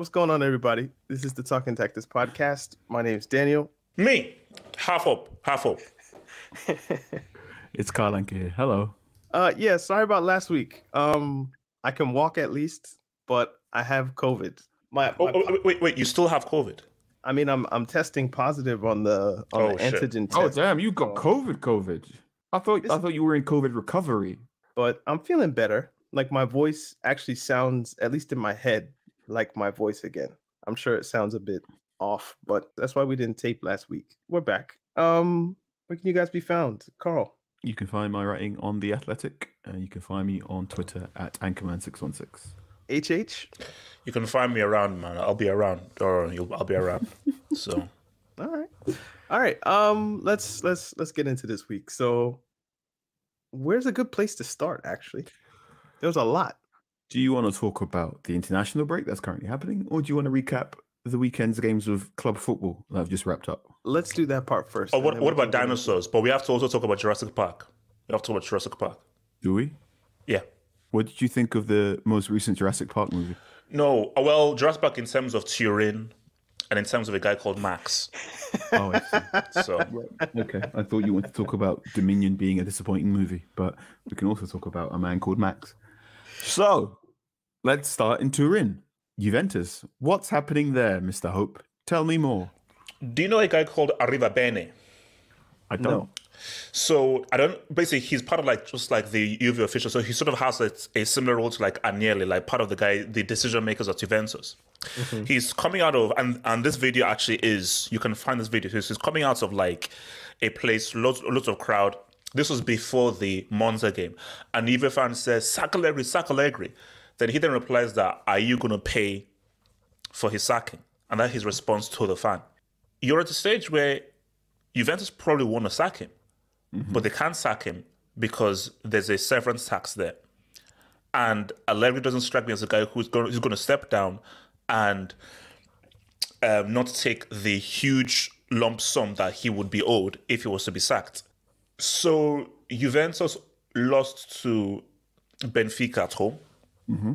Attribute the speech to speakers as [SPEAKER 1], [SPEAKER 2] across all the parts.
[SPEAKER 1] what's going on, everybody? This is the Talking Tactics podcast. My name is Daniel.
[SPEAKER 2] Me, half up, half up.
[SPEAKER 3] It's Carl Anka here. Hello.
[SPEAKER 1] Uh, yeah, sorry about last week. Um, I can walk at least, but I have COVID. My,
[SPEAKER 2] Oh,
[SPEAKER 1] my-
[SPEAKER 2] oh, wait, wait, wait, you still have COVID?
[SPEAKER 1] I mean, I'm I'm testing positive on the on
[SPEAKER 2] Oh,
[SPEAKER 1] the
[SPEAKER 2] shit.
[SPEAKER 1] antigen test.
[SPEAKER 3] Oh damn, you got COVID. COVID. I thought
[SPEAKER 1] This
[SPEAKER 3] I thought you were in COVID recovery.
[SPEAKER 1] but I'm feeling better. Like my voice actually sounds, at least in my head, like my voice again. I'm sure it sounds a bit off, but that's why we didn't tape last week. We're back. Um, where can you guys be found, Carl?
[SPEAKER 3] You can find my writing on the Athletic, and you can find me on Twitter at Ankaman616.
[SPEAKER 1] HH.
[SPEAKER 2] You can find me around, man. I'll be around, or you'll, I'll be around. So,
[SPEAKER 1] All right. All right. Um let's let's let's get into this week. So where's a good place to start actually? There's a lot.
[SPEAKER 3] Do you want to talk about the international break that's currently happening, or do you want to recap the weekend's games of club football that have just wrapped up?
[SPEAKER 1] Let's do that part first.
[SPEAKER 2] oh, what, what about
[SPEAKER 1] can get
[SPEAKER 2] dinosaurs? But we have to also talk about Jurassic Park. We have to talk about Jurassic Park.
[SPEAKER 3] Do we?
[SPEAKER 2] Yeah.
[SPEAKER 3] What did you think of the most recent Jurassic Park movie?
[SPEAKER 2] No, uh, well, Jurassic Park in terms of Turin, and in terms of a guy called Max.
[SPEAKER 3] Oh, I see.
[SPEAKER 2] So,
[SPEAKER 3] okay. I thought you wanted to talk about Dominion being a disappointing movie, but we can also talk about a man called Max. So, let's start in Turin. Juventus. What's happening there, Mr. Hope? Tell me more.
[SPEAKER 2] do you know a guy called Arrivabene?
[SPEAKER 3] I don't.
[SPEAKER 2] So I don't. Basically, he's part of like just like the Juve official. So he sort of has a, a similar role to like Agnelli, like part of the guy, the decision makers at Juventus. Mm-hmm. He's coming out of and and this video actually is you can find this video. He's he's coming out of like a place, lots lots of crowd. This was before the Monza game, and Juve fan says sack Allegri, sack Allegri. Then he then replies that are you going to pay for his sacking? And that's his response to the fan. You're at the stage where Juventus probably want to sack him but they can't sack him because there's a severance tax there. And Allegri doesn't strike me as a guy who's going who's going to step down and um, not take the huge lump sum that he would be owed if he was to be sacked. So Juventus lost to Benfica at home. Mm-hmm.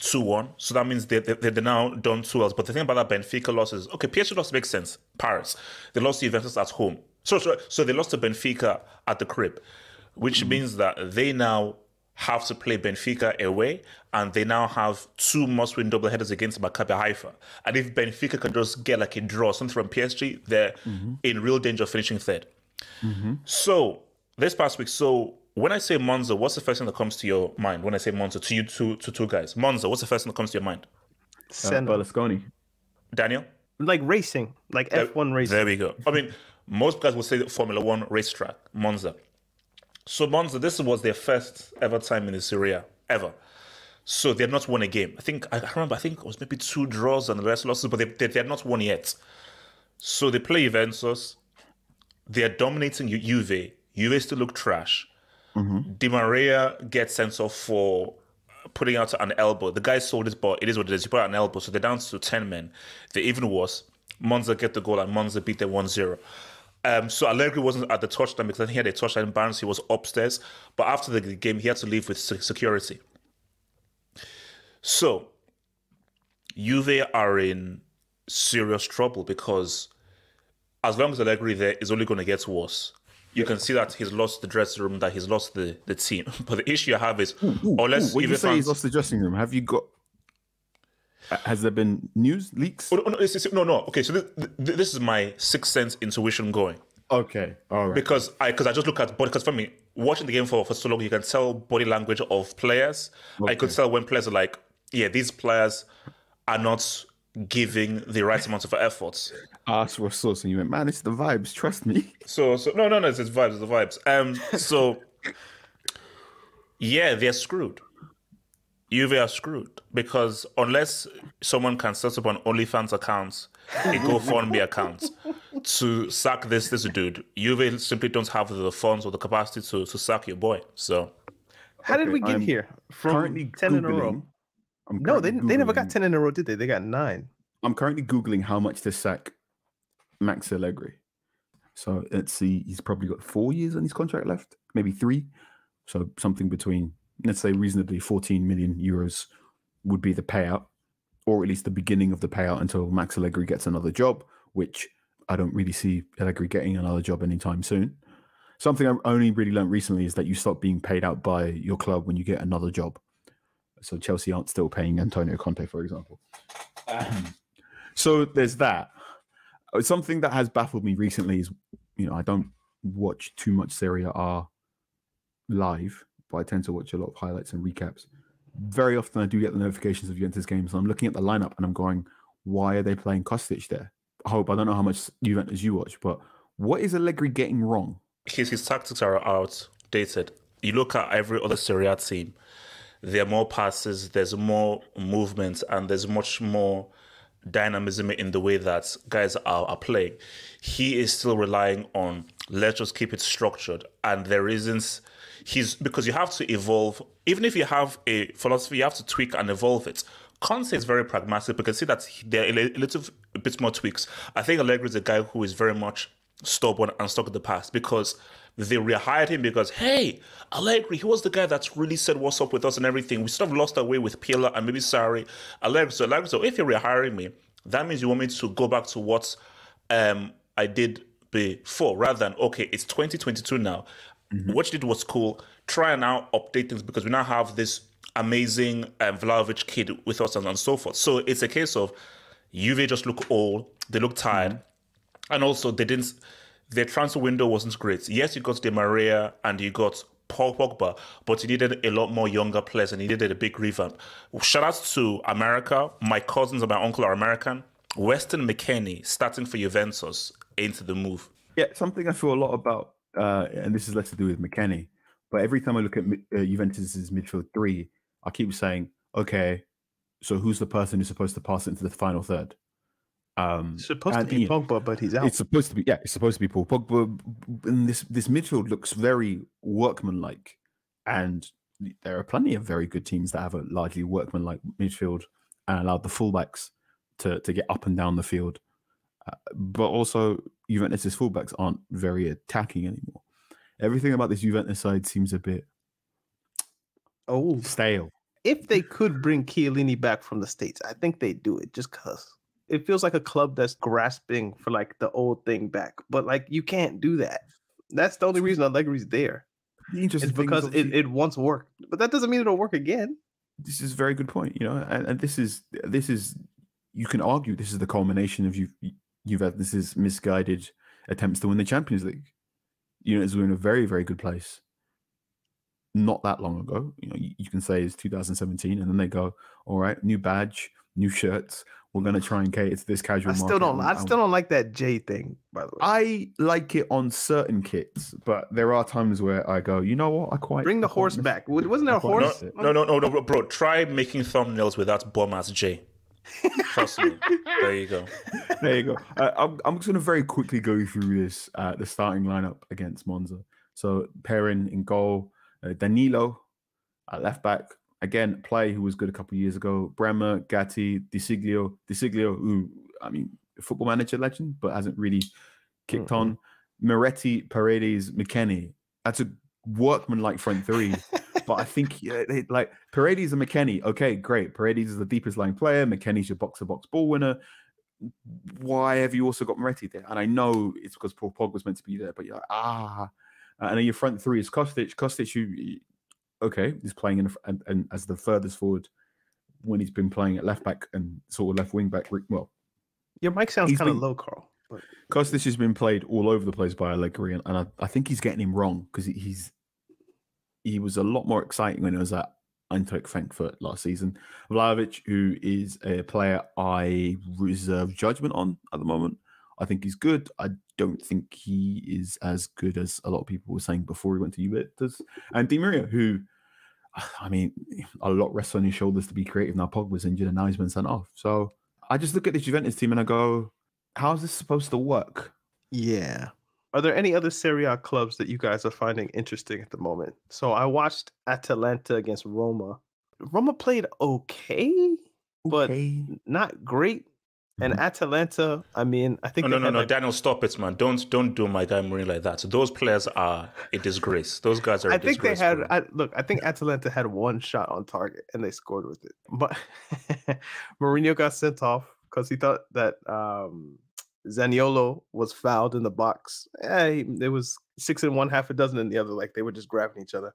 [SPEAKER 2] 2 1. So that means they, they, they're now done 2 else. But the thing about that Benfica loss is okay, PSG loss makes sense. Paris. They lost to Juventus at home. So, so, so they lost to Benfica at the crib, which mm-hmm. means that they now have to play Benfica away and they now have two must win double headers against Maccabi Haifa. And if Benfica can just get like a draw, something from PSG, they're mm-hmm. in real danger of finishing third. So this past week, so when I say Monza, what's the first thing that comes to your mind? When I say Monza, to you two, to two guys, Monza, what's the first thing that comes to your mind?
[SPEAKER 3] Uh,
[SPEAKER 1] Senna.
[SPEAKER 3] Berlusconi.
[SPEAKER 2] Daniel,
[SPEAKER 1] like racing, like F1 racing.
[SPEAKER 2] there we go. I mean, most guys would say Formula One racetrack, Monza. So Monza, this was their first ever time in the Serie ever. So they had not won a game. I think I remember. I think it was maybe two draws and the rest losses, but they, they, they had not won yet. So they play Juventus. They are dominating Ju- Juve. Juve still look trash. Di Maria gets sent off for putting out an elbow. The guy sold his ball. It is what it is. You put out an elbow, so they're down to ten men. They're even worse. Monza get the goal and Monza beat them 1 0. Um, so Allegri wasn't at the touchline because he had a touchline Barnes. He was upstairs, but after the game, he had to leave with security. So Juve are in serious trouble because as long as Allegri there is only going to get worse. You can see that he's lost the dressing room, that he's lost the, the team. But the issue I have is,
[SPEAKER 3] ooh, ooh,
[SPEAKER 2] unless
[SPEAKER 3] ooh, when you say
[SPEAKER 2] fans,
[SPEAKER 3] he's lost the dressing room, have you got? Uh, has there been news leaks?
[SPEAKER 2] Oh, no, no, no, no. Okay, so this, this is my sixth sense intuition going.
[SPEAKER 3] Okay, all right.
[SPEAKER 2] Because I because I just look at body because for me watching the game for, for so long, you can tell body language of players. Okay. I could tell when players are like, yeah, these players are not giving the right amount of efforts.
[SPEAKER 3] Asked for a source and you went, man, it's the vibes, trust me.
[SPEAKER 2] So so no no no, it's the vibes, it's the vibes. Um so yeah, they're screwed. Juve are screwed because unless someone can set up an OnlyFans account, a GoFundMe account to sack this this dude, Juve simply don't have the funds or the capacity to to sack your boy. So
[SPEAKER 1] how did we get I'm here from ten in a row? no, they, they never got 10 in a row, did they? They got nine.
[SPEAKER 3] I'm currently Googling how much to sack Max Allegri. So let's see, he's probably got four years on his contract left, maybe three. So something between, let's say, reasonably 14 million euros would be the payout, or at least the beginning of the payout until Max Allegri gets another job, which I don't really see Allegri getting another job anytime soon. Something I've only really learned recently is that you stop being paid out by your club when you get another job. So Chelsea aren't still paying Antonio Conte, for example. Um, so there's that. Uh, something that has baffled me recently is, you know, I don't watch too much Serie A live, but I tend to watch a lot of highlights and recaps. Very often I do get the notifications of Juventus games, and I'm looking at the lineup and I'm going, why are they playing Kostic there? I hope I don't know how much Juventus you watch, but what is Allegri getting wrong?
[SPEAKER 2] His his tactics are outdated. You look at every other Serie A team, there are more passes, there's more movement, and there's much more dynamism in the way that guys are, are playing. He is still relying on let's just keep it structured, and there isn't. He's because you have to evolve. Even if you have a philosophy, you have to tweak and evolve it. Conte is very pragmatic because see that there are a little bit more tweaks. I think Allegri is a guy who is very much stubborn and stuck in the past because they rehired him because, hey, Allegri, he was the guy that really said what's up with us and everything. We sort of lost our way with Pirlo and maybe Sarri. Allegri, so Allegri, so if you're rehiring me, that means you want me to go back to what um, I did before rather than, okay, it's 2022 now. Mm-hmm. What you did was cool. Try and now update things because we now have this amazing um, Vlahovic kid with us and, and so forth. So it's a case of Juve just look old, they look tired, mm-hmm. and also they didn't their transfer window wasn't great. Yes, you got Di Maria and you got Paul Pogba, but you needed a lot more younger players and you needed a big revamp. Shout out to America. My cousins and my uncle are American. Weston McKennie starting for Juventus into the move.
[SPEAKER 3] Yeah, something I feel a lot about, uh, and this is less to do with McKennie, but every time I look at uh, Juventus's midfield three, I keep saying, okay, so who's the person who's supposed to pass it into the final third?
[SPEAKER 1] Um, it's supposed to be Pogba, but he's out.
[SPEAKER 3] It's supposed to be yeah, it's supposed to be Paul Pogba. And this this midfield looks very workmanlike, and there are plenty of very good teams that have a largely workmanlike midfield and allowed the fullbacks to to get up and down the field. Uh, but also, Juventus's fullbacks aren't very attacking anymore. Everything about this Juventus side seems a bit
[SPEAKER 1] old,
[SPEAKER 3] stale.
[SPEAKER 1] If they could bring Chiellini back from the states, I think they'd do it just cause it feels like a club that's grasping for like the old thing back. But like you can't do that. That's the only reason Allegri's there. The interesting it's because it, it once worked, but that doesn't mean it'll work again.
[SPEAKER 3] This is a very good point, you know, and, and this is this is you can argue this is the culmination of you you've had this is misguided attempts to win the Champions League. You know, it's in a very very good place. Not that long ago, you know, you, you can say it's 2017, and then they go, all right, new badge, new shirts we're gonna try and cater to this casual.
[SPEAKER 1] I still don't. I still don't like that J thing. By the way,
[SPEAKER 3] I like it on certain kits, but there are times where I go, you know what? I quite
[SPEAKER 1] bring the horse back. Wasn't there a horse?
[SPEAKER 2] No, no, no, no, no, bro. Try making thumbnails without bomb as J. Trust me. There you go.
[SPEAKER 3] There you go. Uh, I'm, I'm just going to very quickly go through this, uh, the starting lineup against Monza. So, Perin in goal, uh, Danilo at left back, again, play who was good a couple of years ago. Bremer, Gatti, De Sciglio, Disiglio, who I mean, football manager legend, but hasn't really kicked
[SPEAKER 1] Mhm.
[SPEAKER 3] on. Miretti, Paredes, McKennie. That's a workman-like front three. but I think yeah, they, like Paredes and McKennie. Okay, great. Paredes is the deepest line player. McKennie's your box-to-box ball winner. Why have you also got Miretti there? And I know it's because Paul Pog was meant to be there, but you're like, ah. And then your front three is Kostic. Kostic, you okay, he's playing in and, and as the furthest forward when he's been playing at left back and sort of left wing back. Well,
[SPEAKER 1] Your mic sounds kind of low, Carl. Because
[SPEAKER 3] this has been played all over the place by Allegri, and, and I, I think he's getting him wrong because he, he's he was a lot more exciting when he was at Eintracht Frankfurt last season. Vlahovic, who is a player I reserve judgment on at the moment, I think he's good. I don't think he is as good as a lot of people were saying before he went to Juventus. And Di Maria, who, I mean, a lot rests on his shoulders to be creative. Now Pogba's injured and now he's been sent off. So I just look at this Juventus team and I go, how's this supposed to work?
[SPEAKER 1] yeah. Are there any other Serie A clubs that you guys are finding interesting at the moment? So I watched Atalanta against Roma. Roma played okay, but
[SPEAKER 3] Okay.
[SPEAKER 1] not great. And
[SPEAKER 3] Mhm.
[SPEAKER 1] Atalanta, I mean, I think
[SPEAKER 2] No, no, no, no,
[SPEAKER 1] like-
[SPEAKER 2] Daniel, stop it, man. Don't, don't do my guy Mourinho like that. So Those players are a disgrace. Those guys are. a
[SPEAKER 1] I think they
[SPEAKER 2] disgrace,
[SPEAKER 1] had. I, look, I think Atalanta had one shot on target and they scored with it. But Mourinho got sent off because he thought that um, Zaniolo was fouled in the box. Eh, he- there was six in one, half a dozen in the other. Like they were just grabbing each other,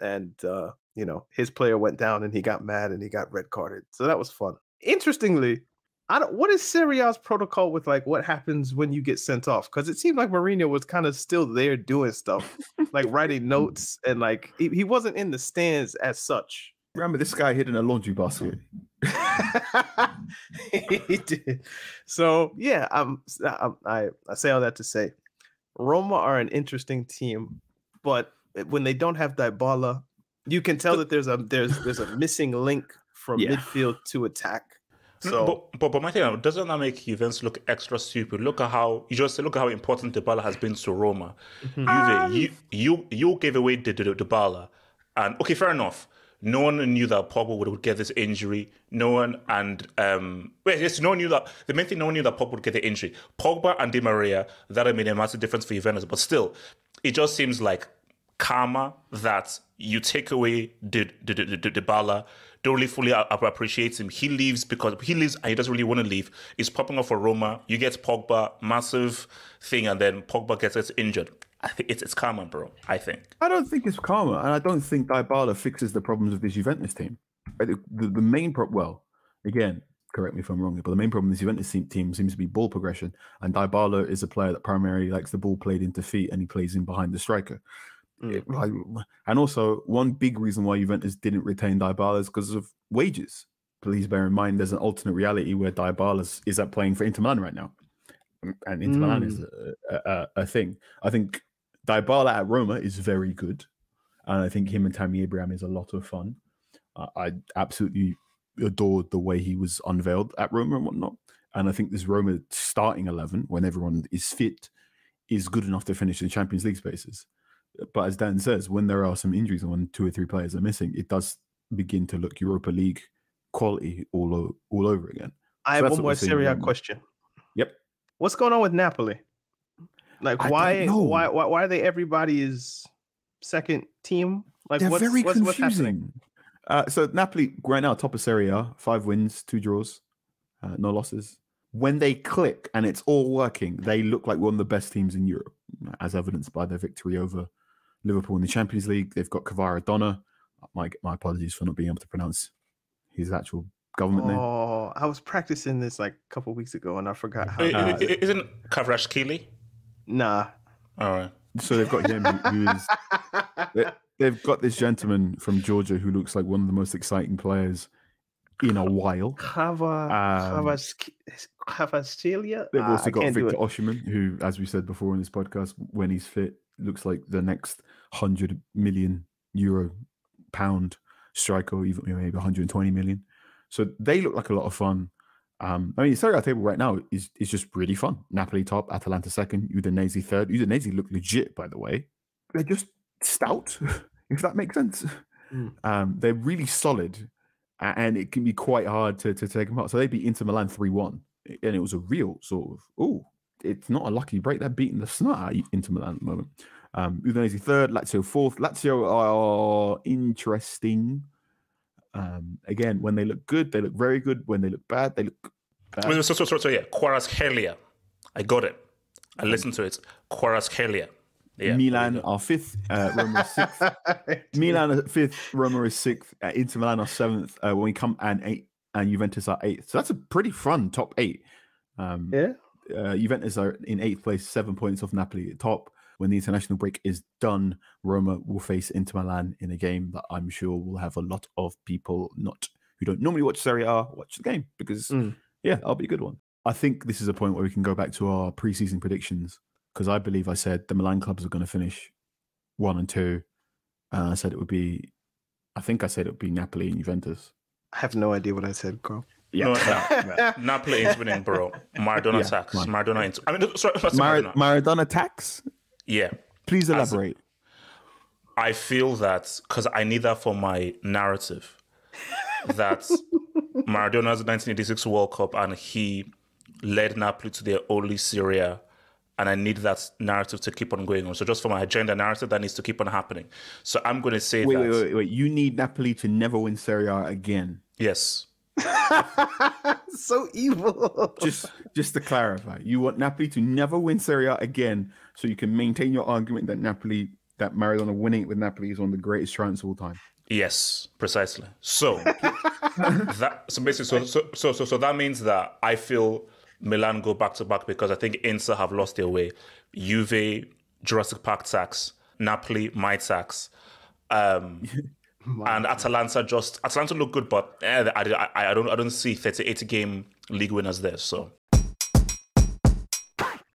[SPEAKER 1] and uh, you know his player went down and he got mad and he got red carded. So that was fun. Interestingly. I don't, what is Serie A's protocol with like what happens when you get sent off? Because it seemed like Mourinho was kind of still there doing stuff like writing mm. notes and like he, he wasn't in the stands as such.
[SPEAKER 3] Remember this guy hid in a laundry basket.
[SPEAKER 1] he did. So yeah, I'm, I'm I I say all that to say, Roma are an interesting team, but when they don't have Dybala, you can tell that there's a there's there's a missing link from
[SPEAKER 3] Yeah.
[SPEAKER 1] midfield to attack. So
[SPEAKER 2] but, but but my thing doesn't that make Juventus look extra stupid? Look at how you just look at how important Dybala has been to Roma.
[SPEAKER 1] Mm-hmm.
[SPEAKER 2] Juve, you you you gave away the, the, the Dybala, and okay, fair enough. No one knew that Pogba would, would get this injury. No one and um wait, yes, no one knew that. The main thing, no one knew that Pogba would get the injury. Pogba and Di Maria that made a massive difference for Juventus, but still, it just seems like karma that you take away the the, the, the, the Dybala, really fully a- appreciate him. He leaves because he leaves and he doesn't really want to leave. He's popping off for Roma. You get Pogba, massive thing, and then Pogba gets, injured. I think it's it's karma, bro. I think.
[SPEAKER 3] I don't think it's karma, and I don't think Dybala fixes the problems of this Juventus team. The, the, the main problem, well, again, correct me if I'm wrong, but the main problem this Juventus team, team seems to be ball progression, and Dybala is a player that primarily likes the ball played into feet, and he plays in behind the striker. It- like, and also, one big reason why Juventus didn't retain Dybala is because of wages. Please bear in mind, there's an alternate reality where Dybala is- at playing for Inter Milan right now, and Inter Milan is a, a, a, a thing. I think Dybala at Roma is very good, and I think him and Tammy Abraham is a lot of fun. Uh, I absolutely adored the way he was unveiled at Roma and whatnot, and I think this Roma starting eleven, when everyone is fit, is good enough to finish in Champions League spaces. But as Dan says, when there are some injuries and when two or three players are missing, it does begin to look Europa League quality all o- all over again.
[SPEAKER 1] I
[SPEAKER 3] So
[SPEAKER 1] have one more Serie A question.
[SPEAKER 3] Yep.
[SPEAKER 1] What's going on with Napoli? Like
[SPEAKER 3] I
[SPEAKER 1] why why why why are they everybody's second team? Like
[SPEAKER 3] They're
[SPEAKER 1] what's,
[SPEAKER 3] very
[SPEAKER 1] what's, what's happening?
[SPEAKER 3] confusing. Uh, so Napoli right now top of Serie A, five wins, two draws, uh, no losses. When they click and it's all working, they look like one of the best teams in Europe, as evidenced by their victory over Liverpool in the Champions League. They've got Kavara Donna. My my apologies for not being able to pronounce his actual government name.
[SPEAKER 1] Oh, I was practicing this like a couple weeks ago and I forgot how.
[SPEAKER 2] I-
[SPEAKER 1] to
[SPEAKER 2] I-
[SPEAKER 1] it.
[SPEAKER 2] I- Isn't Kavrashkili?
[SPEAKER 1] Nah.
[SPEAKER 2] All right.
[SPEAKER 3] So they've got him, who- who is they- they've got this gentleman from Georgia who looks like one of the most exciting players in a while.
[SPEAKER 1] Kava
[SPEAKER 3] Um,
[SPEAKER 1] Kavask- Kavastilia?
[SPEAKER 3] They've also
[SPEAKER 1] I
[SPEAKER 3] got Victor
[SPEAKER 1] it.
[SPEAKER 3] Osimhen, who, as we said before in this podcast, when he's fit, looks like the next hundred million euro pound striker, or even maybe 120 million. So they look like a lot of fun. Um, I mean, the Serie A table right now is is just really fun. Napoli top, Atalanta second, Udinese third. Udinese look legit, by the way. They're just stout, if that makes sense.
[SPEAKER 1] Mm.
[SPEAKER 3] Um, they're really solid, and it can be quite hard to, to take them out. So they beat Inter Milan three one and it was a real sort of oh, it's not a lucky break. They're beating the snot out of Inter Milan at the moment. Um, Udinese third, Lazio fourth. Lazio are interesting. Um, again, when they look good, they look very good. When they look bad, they look bad.
[SPEAKER 2] Wait, so, so, so, so yeah, Kvaratskhelia. I got it. I listened to it. Kvaratskhelia. Yeah.
[SPEAKER 3] Milan are fifth, uh, Roma is sixth. Milan are fifth, Roma is sixth, uh, Inter Milan are seventh. Uh, when we come and eight, and Juventus are eighth. So that's a pretty fun top eight. Um,
[SPEAKER 1] Yeah.
[SPEAKER 3] uh, Juventus are in eighth place, seven points off Napoli at top. When the international break is done, Roma will face Inter Milan in a game that I'm sure will have a lot of people not who don't normally watch Serie A watch the game because
[SPEAKER 1] Mm.
[SPEAKER 3] yeah, that'll be a good one. I think this is a point where we can go back to our preseason predictions because I believe I said the Milan clubs are going to finish one and two. And I said it would be, I think I said it would be Napoli and Juventus.
[SPEAKER 1] I have no idea what I said, girl.
[SPEAKER 2] No, no. Napoli is winning, bro. Maradona
[SPEAKER 3] Yeah,
[SPEAKER 2] tax. Maradona. Into, I mean, sorry, sorry,
[SPEAKER 3] Mar-
[SPEAKER 2] Maradona.
[SPEAKER 3] Maradona tax?
[SPEAKER 2] Yeah.
[SPEAKER 3] Please
[SPEAKER 2] As-
[SPEAKER 3] elaborate.
[SPEAKER 2] I feel that because I need that for my narrative. That Maradona's 1986 World Cup and he led Napoli to their only Serie A, and I need that narrative to keep on going on. So just for my agenda narrative, that needs to keep on happening. So I'm going to say
[SPEAKER 3] Wait,
[SPEAKER 2] that
[SPEAKER 3] wait, wait, wait. You need Napoli to never win Serie A again.
[SPEAKER 2] yes,
[SPEAKER 1] so evil.
[SPEAKER 3] Just, just to clarify, you want Napoli to never win Serie A again, so you can maintain your argument that Napoli, that Maradona winning it with Napoli is one of the greatest triumphs of all time.
[SPEAKER 2] yes, precisely. So that so basically, so so so so, so that means that I feel Milan go back to back because I think Inter have lost their way. Juve, Jurassic Park tax, Napoli, my tax. Um, and Atalanta just Atalanta look good, but eh, I, I, I don't I don't see 30, 80 game league winners there. So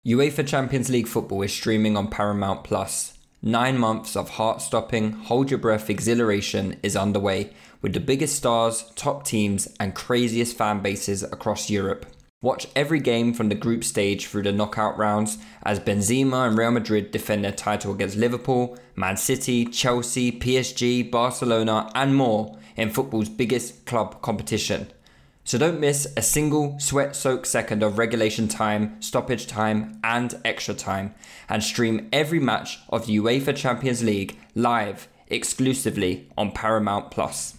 [SPEAKER 4] UEFA Champions League football is streaming on Paramount Plus. Nine months of heart stopping, hold your breath exhilaration is underway with the biggest stars, top teams, and craziest fan bases across Europe. Watch every game from the group stage through the knockout rounds as Benzema and Real Madrid defend their title against Liverpool, Man City, Chelsea, PSG, Barcelona, and more in football's biggest club competition. So don't miss a single sweat soaked second of regulation time, stoppage time, and extra time, and stream every match of the UEFA Champions League live exclusively on Paramount Plus.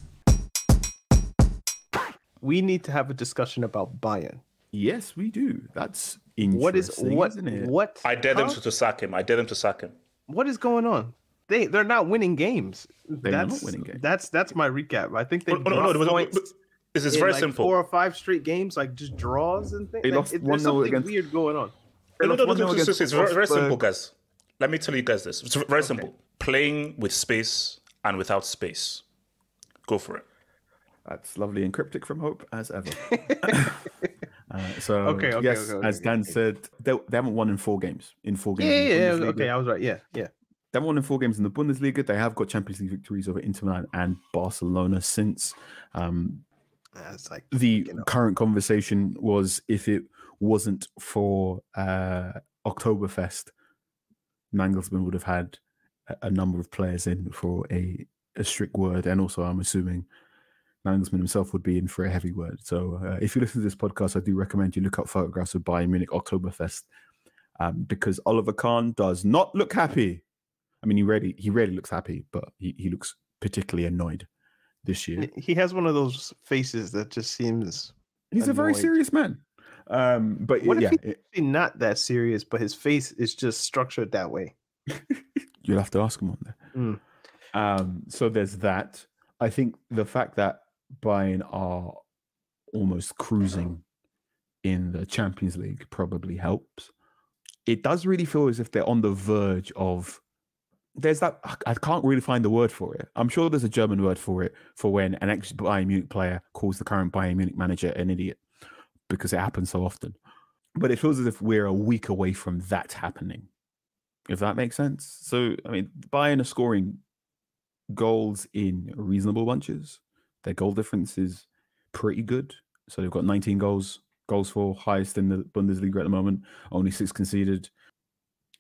[SPEAKER 1] we need to have a discussion about Bayern.
[SPEAKER 3] Yes, we do. That's interesting,
[SPEAKER 1] What is what
[SPEAKER 3] isn't it?
[SPEAKER 1] what
[SPEAKER 2] I dare them to, to sack him. I dare them to sack him.
[SPEAKER 1] what is going on? They they're not winning games.
[SPEAKER 3] They're not
[SPEAKER 1] that's,
[SPEAKER 3] winning games.
[SPEAKER 1] That's that's my recap. I think they
[SPEAKER 2] Oh, no, no, no,
[SPEAKER 1] dropped
[SPEAKER 2] no,
[SPEAKER 1] points
[SPEAKER 2] but- It's, it's
[SPEAKER 1] in,
[SPEAKER 2] very
[SPEAKER 1] like,
[SPEAKER 2] simple.
[SPEAKER 1] Four or five straight games, like just draws and things.
[SPEAKER 3] They
[SPEAKER 1] Like,
[SPEAKER 3] lost
[SPEAKER 1] it-
[SPEAKER 3] 1-0
[SPEAKER 1] there's something
[SPEAKER 3] against-
[SPEAKER 1] weird going on.
[SPEAKER 3] They
[SPEAKER 2] No,
[SPEAKER 3] lost
[SPEAKER 2] no, no,
[SPEAKER 3] 1-0
[SPEAKER 2] no, it's, it's very, very simple, guys. Let me tell you guys this. It's very simple. Playing with space and without space. Go for it.
[SPEAKER 3] That's lovely and cryptic from Hope as ever. uh, so
[SPEAKER 1] Okay, okay,
[SPEAKER 3] yes,
[SPEAKER 1] okay, okay,
[SPEAKER 3] as Dan
[SPEAKER 1] okay.
[SPEAKER 3] said, they, they haven't won in four games. In four games,
[SPEAKER 1] Yeah, yeah, yeah. Okay, I was right. Yeah, yeah.
[SPEAKER 3] They haven't won in four games in the Bundesliga. They have got Champions League victories over Inter Milan and Barcelona since. Um,
[SPEAKER 1] That's like
[SPEAKER 3] the
[SPEAKER 1] you know.
[SPEAKER 3] current conversation was if it wasn't for uh, Oktoberfest, Nagelsmann would have had a, a number of players in for a, a strict word, and also I'm assuming Nagelsmann himself would be in for a heavy word. So uh, if you listen to this podcast, I do recommend you look up photographs of Bayern Munich Oktoberfest um, because Oliver Kahn does not look happy. I mean, he rarely he rarely looks happy, but he, he looks particularly annoyed this year.
[SPEAKER 1] He has one of those faces that just seems.
[SPEAKER 3] He's a very serious man. Um, but
[SPEAKER 1] What
[SPEAKER 3] yeah,
[SPEAKER 1] if he's
[SPEAKER 3] it-
[SPEAKER 1] not that serious, but his face is just structured that way?
[SPEAKER 3] you'll have to ask him on there.
[SPEAKER 1] Mm.
[SPEAKER 3] Um, so there's that. I think the fact that Bayern are almost cruising in the Champions League probably helps. It does really feel as if they're on the verge of. There's that I- can't really find the word for it. I'm sure there's a German word for it for when an ex Bayern Munich player calls the current Bayern Munich manager an idiot because it happens so often. But it feels as if we're a week away from that happening if that makes sense. So, I mean, Bayern are scoring goals in reasonable bunches. Their goal difference is pretty good. So they've got 19 goals, goals for highest in the Bundesliga at the moment, only six conceded.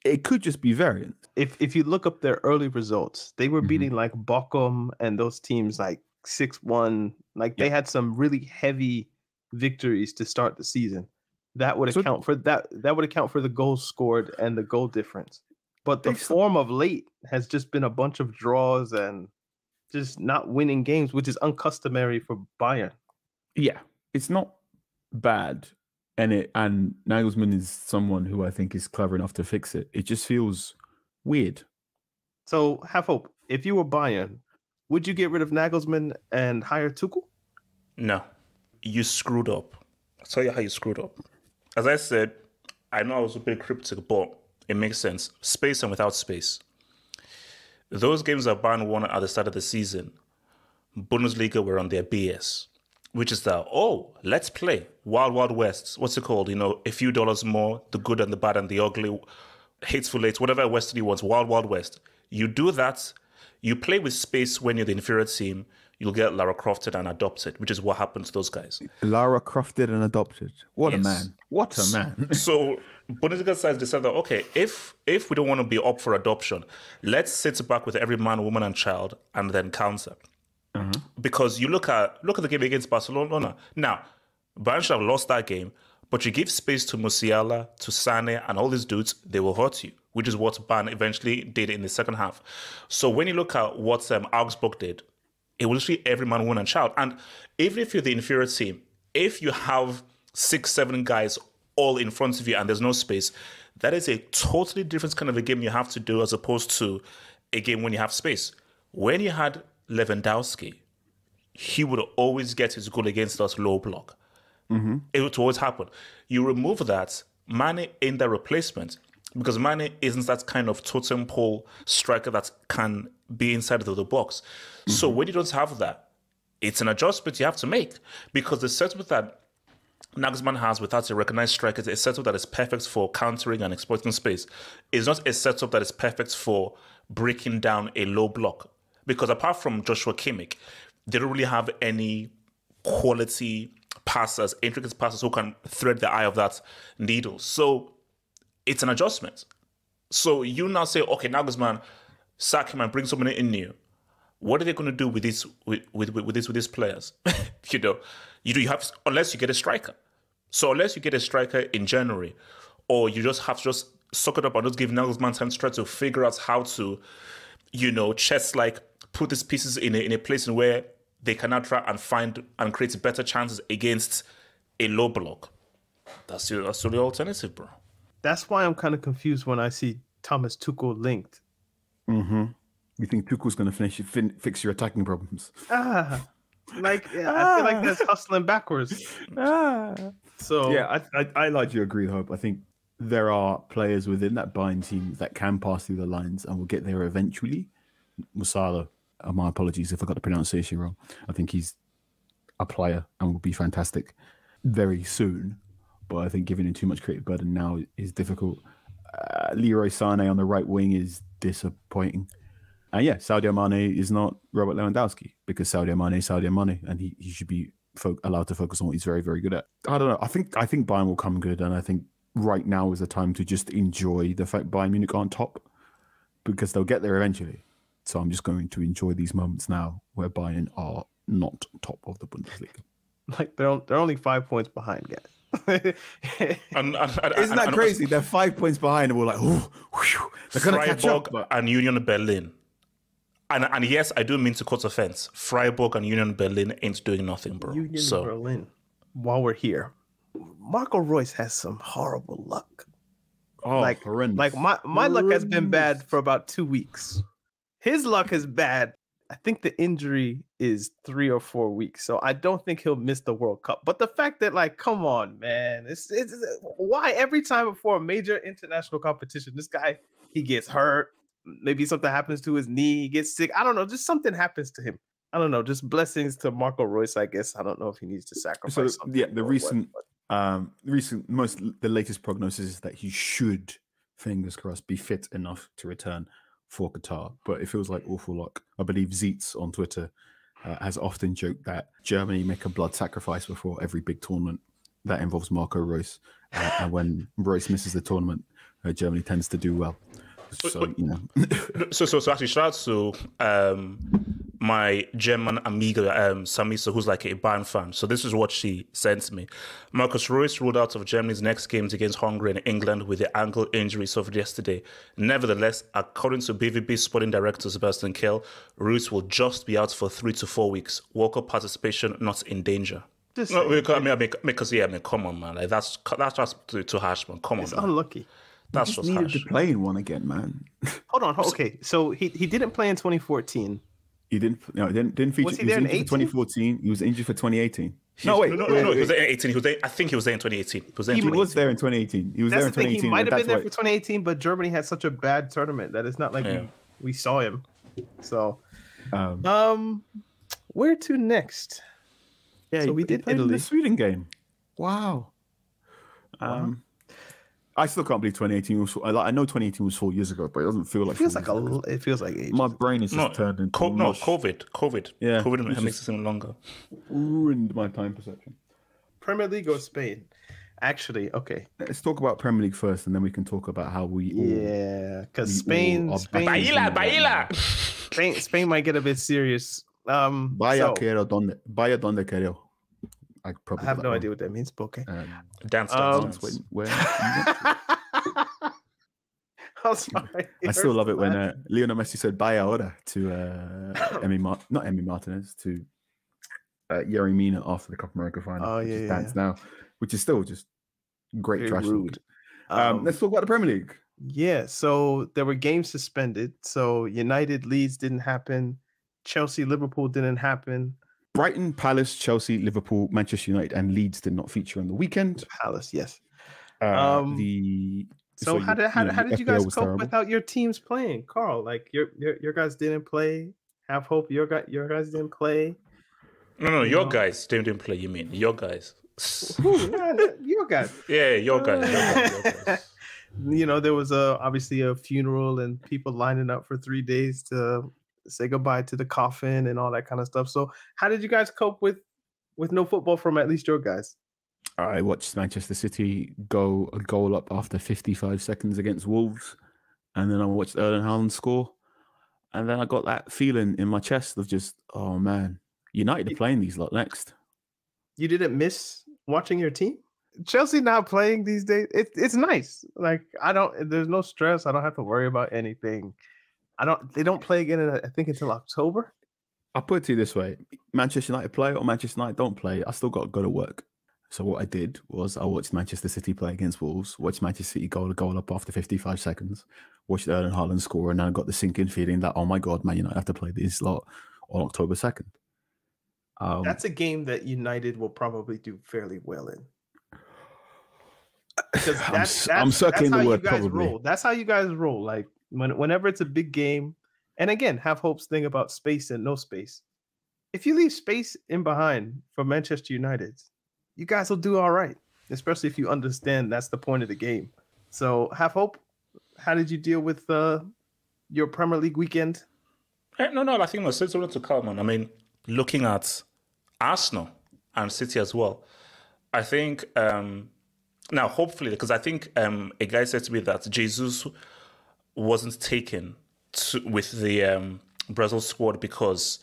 [SPEAKER 3] It could just be variance.
[SPEAKER 1] If if you look up their early results, they were
[SPEAKER 3] Mhm.
[SPEAKER 1] beating like Bochum and those teams like six one. Like they had some really heavy victories to start the season. that would
[SPEAKER 3] So-
[SPEAKER 1] account for that. That would account for the goals scored and the goal difference. But the form of late has just been a bunch of draws and just not winning games, which is uncustomary for Bayern.
[SPEAKER 3] Yeah, it's not bad, and it and Nagelsmann is someone who I think is clever enough to fix it. It just feels weird.
[SPEAKER 1] So have hope. If you were Bayern, would you get rid of Nagelsmann and hire Tuchel?
[SPEAKER 2] No, you screwed up. I'll tell you how you screwed up. As I said, I know I was a bit cryptic, but it makes sense. Space and without space. Those games that Bayern won at the start of the season, Bundesliga were on their BS, which is the oh, let's play. Wild Wild West. What's it called? You know, a few dollars more, the good and the bad and the ugly, hateful eight, whatever Western you want, Wild Wild West. You do that, you play with space when you're the inferior team, you'll get Lara Crofted and adopted, which is what happened to those guys.
[SPEAKER 3] Lara Crofted and adopted. What a man! What a man!
[SPEAKER 2] so Bundesliga sides decided that okay, if if we don't want to be up for adoption, let's sit back with every man, woman, and child, and then counter. Because you look at look at the game against Barcelona. Now, Bayern should have lost that game, but you give space to Musiala, to Sane, and all these dudes, they will hurt you, which is what Bayern eventually did in the second half. So when you look at what um, Augsburg did, it will literally every man, woman, and child. And even if you're the inferior team, if you have six, seven guys all in front of you and there's no space, that is a totally different kind of a game you have to do as opposed to a game when you have space. When you had Lewandowski, he would always get his goal against us low block. Mm-hmm. It would always happen. You remove that, Mane in the replacement because Mane isn't that kind of totem pole striker that can be inside of the box. So mm-hmm. when you don't have that, it's an adjustment you have to make because the setup that Nagelsmann has without a recognized striker is a setup that is perfect for countering and exploiting space. It's not a setup that is perfect for breaking down a low block because apart from Joshua Kimmich, they don't really have any quality passers, intricate passers who can thread the eye of that needle. So it's an adjustment. So you now say, okay, Nagelsmann, sack him and bring someone in new. What are they going to do with these with with, with these with these players? you know, you do you have unless you get a striker. So unless you get a striker in January, or you just have to just suck it up and just give Nagelsmann time to try to figure out how to, you know, chess like put these pieces in a, in a place in where they can now try and find and create better chances against a low block. That's your that's your alternative, bro.
[SPEAKER 1] That's why I'm kind of confused when I see Thomas Tuchel linked.
[SPEAKER 3] Mm-hmm. You think Tuchel's going to finish fin- fix your attacking problems?
[SPEAKER 1] Ah, like yeah, I feel like that's hustling backwards.
[SPEAKER 3] Ah.
[SPEAKER 1] So
[SPEAKER 3] yeah, I, I, I largely agree, Hope. I think there are players within that Bayern team that can pass through the lines and will get there eventually. Musala, uh, my apologies if I got the pronunciation wrong. I think he's a player and will be fantastic very soon. But I think giving him too much creative burden now is difficult. Uh, Leroy Sane on the right wing is disappointing. And yeah, Sadio Mane is not Robert Lewandowski because Sadio Mane is Sadio Mane, and he, he should be fo- allowed to focus on what he's very, very good at. I don't know. I think I think Bayern will come good, and I think right now is the time to just enjoy the fact Bayern Munich aren't top because they'll get there eventually. So I'm just going to enjoy these moments now where Bayern are not top of the Bundesliga.
[SPEAKER 1] like they're they're only five points behind, guys.
[SPEAKER 2] And, and, and-
[SPEAKER 3] Isn't that
[SPEAKER 2] and-
[SPEAKER 3] crazy? They're five points behind, and we're like, oh, whew, they're going to catch up.
[SPEAKER 2] Freiburg and Union Berlin. And and yes, I do mean to quote offense. Freiburg and Union Berlin ain't doing nothing, bro.
[SPEAKER 1] Union
[SPEAKER 2] so
[SPEAKER 1] Berlin. While we're here, Marco Reus has some horrible luck.
[SPEAKER 3] Oh,
[SPEAKER 1] like
[SPEAKER 3] horrendous.
[SPEAKER 1] like my my luck has been bad for about two weeks. His luck is bad. I think the injury is three or four weeks, so I don't think he'll miss the World Cup. But the fact that, like, come on, man, it's, it's why every time before a major international competition, this guy he gets hurt. Maybe something happens to his knee, he gets sick. I don't know, just something happens to him. I don't know. Just blessings to Marco Reus, I guess. I don't know if he needs to sacrifice.
[SPEAKER 3] So
[SPEAKER 1] something
[SPEAKER 3] yeah, the
[SPEAKER 1] what,
[SPEAKER 3] recent,
[SPEAKER 1] but-
[SPEAKER 3] um, the recent, most the latest prognosis is that he should, fingers crossed, be fit enough to return for Qatar. But it feels like awful luck. I believe Zeitz on Twitter uh, has often joked that Germany make a blood sacrifice before every big tournament that involves Marco Reus, uh, and when Reus misses the tournament, uh, Germany tends to do well. So you know,
[SPEAKER 2] so so so actually shout out to um my German amiga um, Samisa, who's like a Bayern fan. So this is what she sent me. Marcus Reus ruled out of Germany's next games against Hungary and England with the ankle injury suffered yesterday. Nevertheless, according to BVB sporting director Sebastian Kehl, Reus will just be out for three to four weeks. World Cup participation not in danger.
[SPEAKER 1] Just
[SPEAKER 2] no, because, I mean, I mean, because yeah, I mean, come on, man, like that's that's just too, too harsh, man. Come on,
[SPEAKER 1] It's
[SPEAKER 2] man.
[SPEAKER 1] unlucky.
[SPEAKER 2] That's
[SPEAKER 3] just
[SPEAKER 2] just
[SPEAKER 3] needed
[SPEAKER 2] harsh.
[SPEAKER 3] to play in one again, man.
[SPEAKER 1] Hold on. Okay, so he he didn't play in 2014.
[SPEAKER 3] He didn't. No, he didn't. Didn't feature.
[SPEAKER 1] Was he
[SPEAKER 3] he
[SPEAKER 1] there in
[SPEAKER 3] injured for
[SPEAKER 1] 18?
[SPEAKER 3] 2014. He was injured for 2018. No, wait.
[SPEAKER 2] no, no,
[SPEAKER 3] wait,
[SPEAKER 2] no, no.
[SPEAKER 3] wait.
[SPEAKER 2] He was there in 18. He was there. I think he was there in 2018. He was there in
[SPEAKER 3] He
[SPEAKER 2] 2018.
[SPEAKER 3] was there in 2018. He was
[SPEAKER 1] That's
[SPEAKER 3] there
[SPEAKER 1] the
[SPEAKER 3] in
[SPEAKER 1] thing.
[SPEAKER 3] 2018.
[SPEAKER 1] He might have been there
[SPEAKER 3] why-
[SPEAKER 1] for 2018, but Germany had such a bad tournament that it's not like
[SPEAKER 2] Yeah.
[SPEAKER 1] we, we saw him. So,
[SPEAKER 3] Um,
[SPEAKER 1] um, where to next?
[SPEAKER 3] yeah,
[SPEAKER 1] so we did
[SPEAKER 3] played in
[SPEAKER 1] Italy.
[SPEAKER 3] the Sweden game. Wow. Um, I still can't believe 2018 was. I like- I know 2018 was four years ago, but it doesn't feel like.
[SPEAKER 1] It feels like a.
[SPEAKER 3] ago.
[SPEAKER 1] It feels like age.
[SPEAKER 3] My brain is just
[SPEAKER 2] No,
[SPEAKER 3] turned into
[SPEAKER 2] co- no. COVID, COVID,
[SPEAKER 3] Yeah,
[SPEAKER 2] COVID
[SPEAKER 3] it's
[SPEAKER 2] makes
[SPEAKER 3] just-
[SPEAKER 2] it seem longer.
[SPEAKER 3] ruined my time perception.
[SPEAKER 1] Premier League or Spain? Actually, okay.
[SPEAKER 3] Let's talk about Premier League first, and then we can talk about how we. all-
[SPEAKER 1] Yeah, because Spain,
[SPEAKER 3] all are
[SPEAKER 1] Spain,
[SPEAKER 2] Baila, baila.
[SPEAKER 1] Spain, Spain might get a bit serious. Um,
[SPEAKER 3] Vaya
[SPEAKER 1] so,
[SPEAKER 3] quiero donde. Vaya donde quiero. I probably.
[SPEAKER 1] I have no
[SPEAKER 3] that
[SPEAKER 1] idea what that means, but okay.
[SPEAKER 3] Um,
[SPEAKER 2] Dance,
[SPEAKER 1] Um,
[SPEAKER 2] dance, dance.
[SPEAKER 3] when, where,
[SPEAKER 1] I'm sorry.
[SPEAKER 3] I still love it when uh, Lionel Messi said "Bye ahora" to uh, Emi, Mar- not Emi Martinez, to uh, Yerry Mina after the Copa America final.
[SPEAKER 1] Oh,
[SPEAKER 3] which
[SPEAKER 1] yeah,
[SPEAKER 3] is
[SPEAKER 1] yeah,
[SPEAKER 3] Dance now, which is still just great
[SPEAKER 1] Very
[SPEAKER 3] trash.
[SPEAKER 1] rude.
[SPEAKER 3] Um,
[SPEAKER 1] Um,
[SPEAKER 3] let's talk about the Premier League.
[SPEAKER 1] Yeah, so there were games suspended. So United Leeds didn't happen. Chelsea Liverpool didn't happen.
[SPEAKER 3] Brighton, Palace, Chelsea, Liverpool, Manchester United, and Leeds did not feature on the weekend.
[SPEAKER 1] Palace, yes.
[SPEAKER 3] Uh,
[SPEAKER 1] Um,
[SPEAKER 3] the
[SPEAKER 1] So, how
[SPEAKER 3] you-
[SPEAKER 1] did how,
[SPEAKER 3] you know,
[SPEAKER 1] how did you guys cope
[SPEAKER 3] terrible.
[SPEAKER 1] without your teams playing, Carl? Like your your, your guys didn't play. Have hope. Your guys your guys didn't play.
[SPEAKER 2] No, no, your
[SPEAKER 1] know.
[SPEAKER 2] guys didn't, didn't play. You mean your guys?
[SPEAKER 1] Nah, nah, your guys.
[SPEAKER 2] Yeah, your guys. Your guys, your guys.
[SPEAKER 1] you know there was a obviously a funeral and people lining up for three days to say goodbye to the coffin and all that kind of stuff. So how did you guys cope with with no football from at least your guys?
[SPEAKER 3] I watched Manchester City go a goal up after 55 seconds against Wolves, and then I watched Erling Haaland score, and then I got that feeling in my chest of just, oh man, United are playing these lot next.
[SPEAKER 1] you didn't miss watching your team? Chelsea not playing these days? It, it's nice. Like i don't there's no stress. I don't have to worry about anything i don't they don't play again in, i think until october
[SPEAKER 3] I'll put it to you this way: Manchester United play or Manchester United don't play, I still got to go to work. So what I did was I watched Manchester City play against Wolves, watched Manchester City goal a goal up after 55 seconds, watched Erling Haaland score, and then I got the sinking feeling that oh my god, Man United have to play this lot on October 2nd. Um,
[SPEAKER 1] that's a game that united will probably do fairly well in because
[SPEAKER 3] I'm
[SPEAKER 1] that's,
[SPEAKER 3] s- I'm circling
[SPEAKER 1] that's
[SPEAKER 3] the
[SPEAKER 1] how
[SPEAKER 3] word probably.
[SPEAKER 1] roll. That's how you guys roll. Like when whenever it's a big game, and again, have hopes thing about space and no space. If you leave space in behind for Manchester United, you guys will do all right, especially if you understand that's the point of the game. So have hope. How did you deal with uh, your Premier League weekend?
[SPEAKER 2] Eh, no, no, I think no, similar to Carlman. I mean, looking at Arsenal and City as well, I think um, now hopefully because I think um, a guy said to me that Jesus wasn't taken to, with the um, Brazil squad because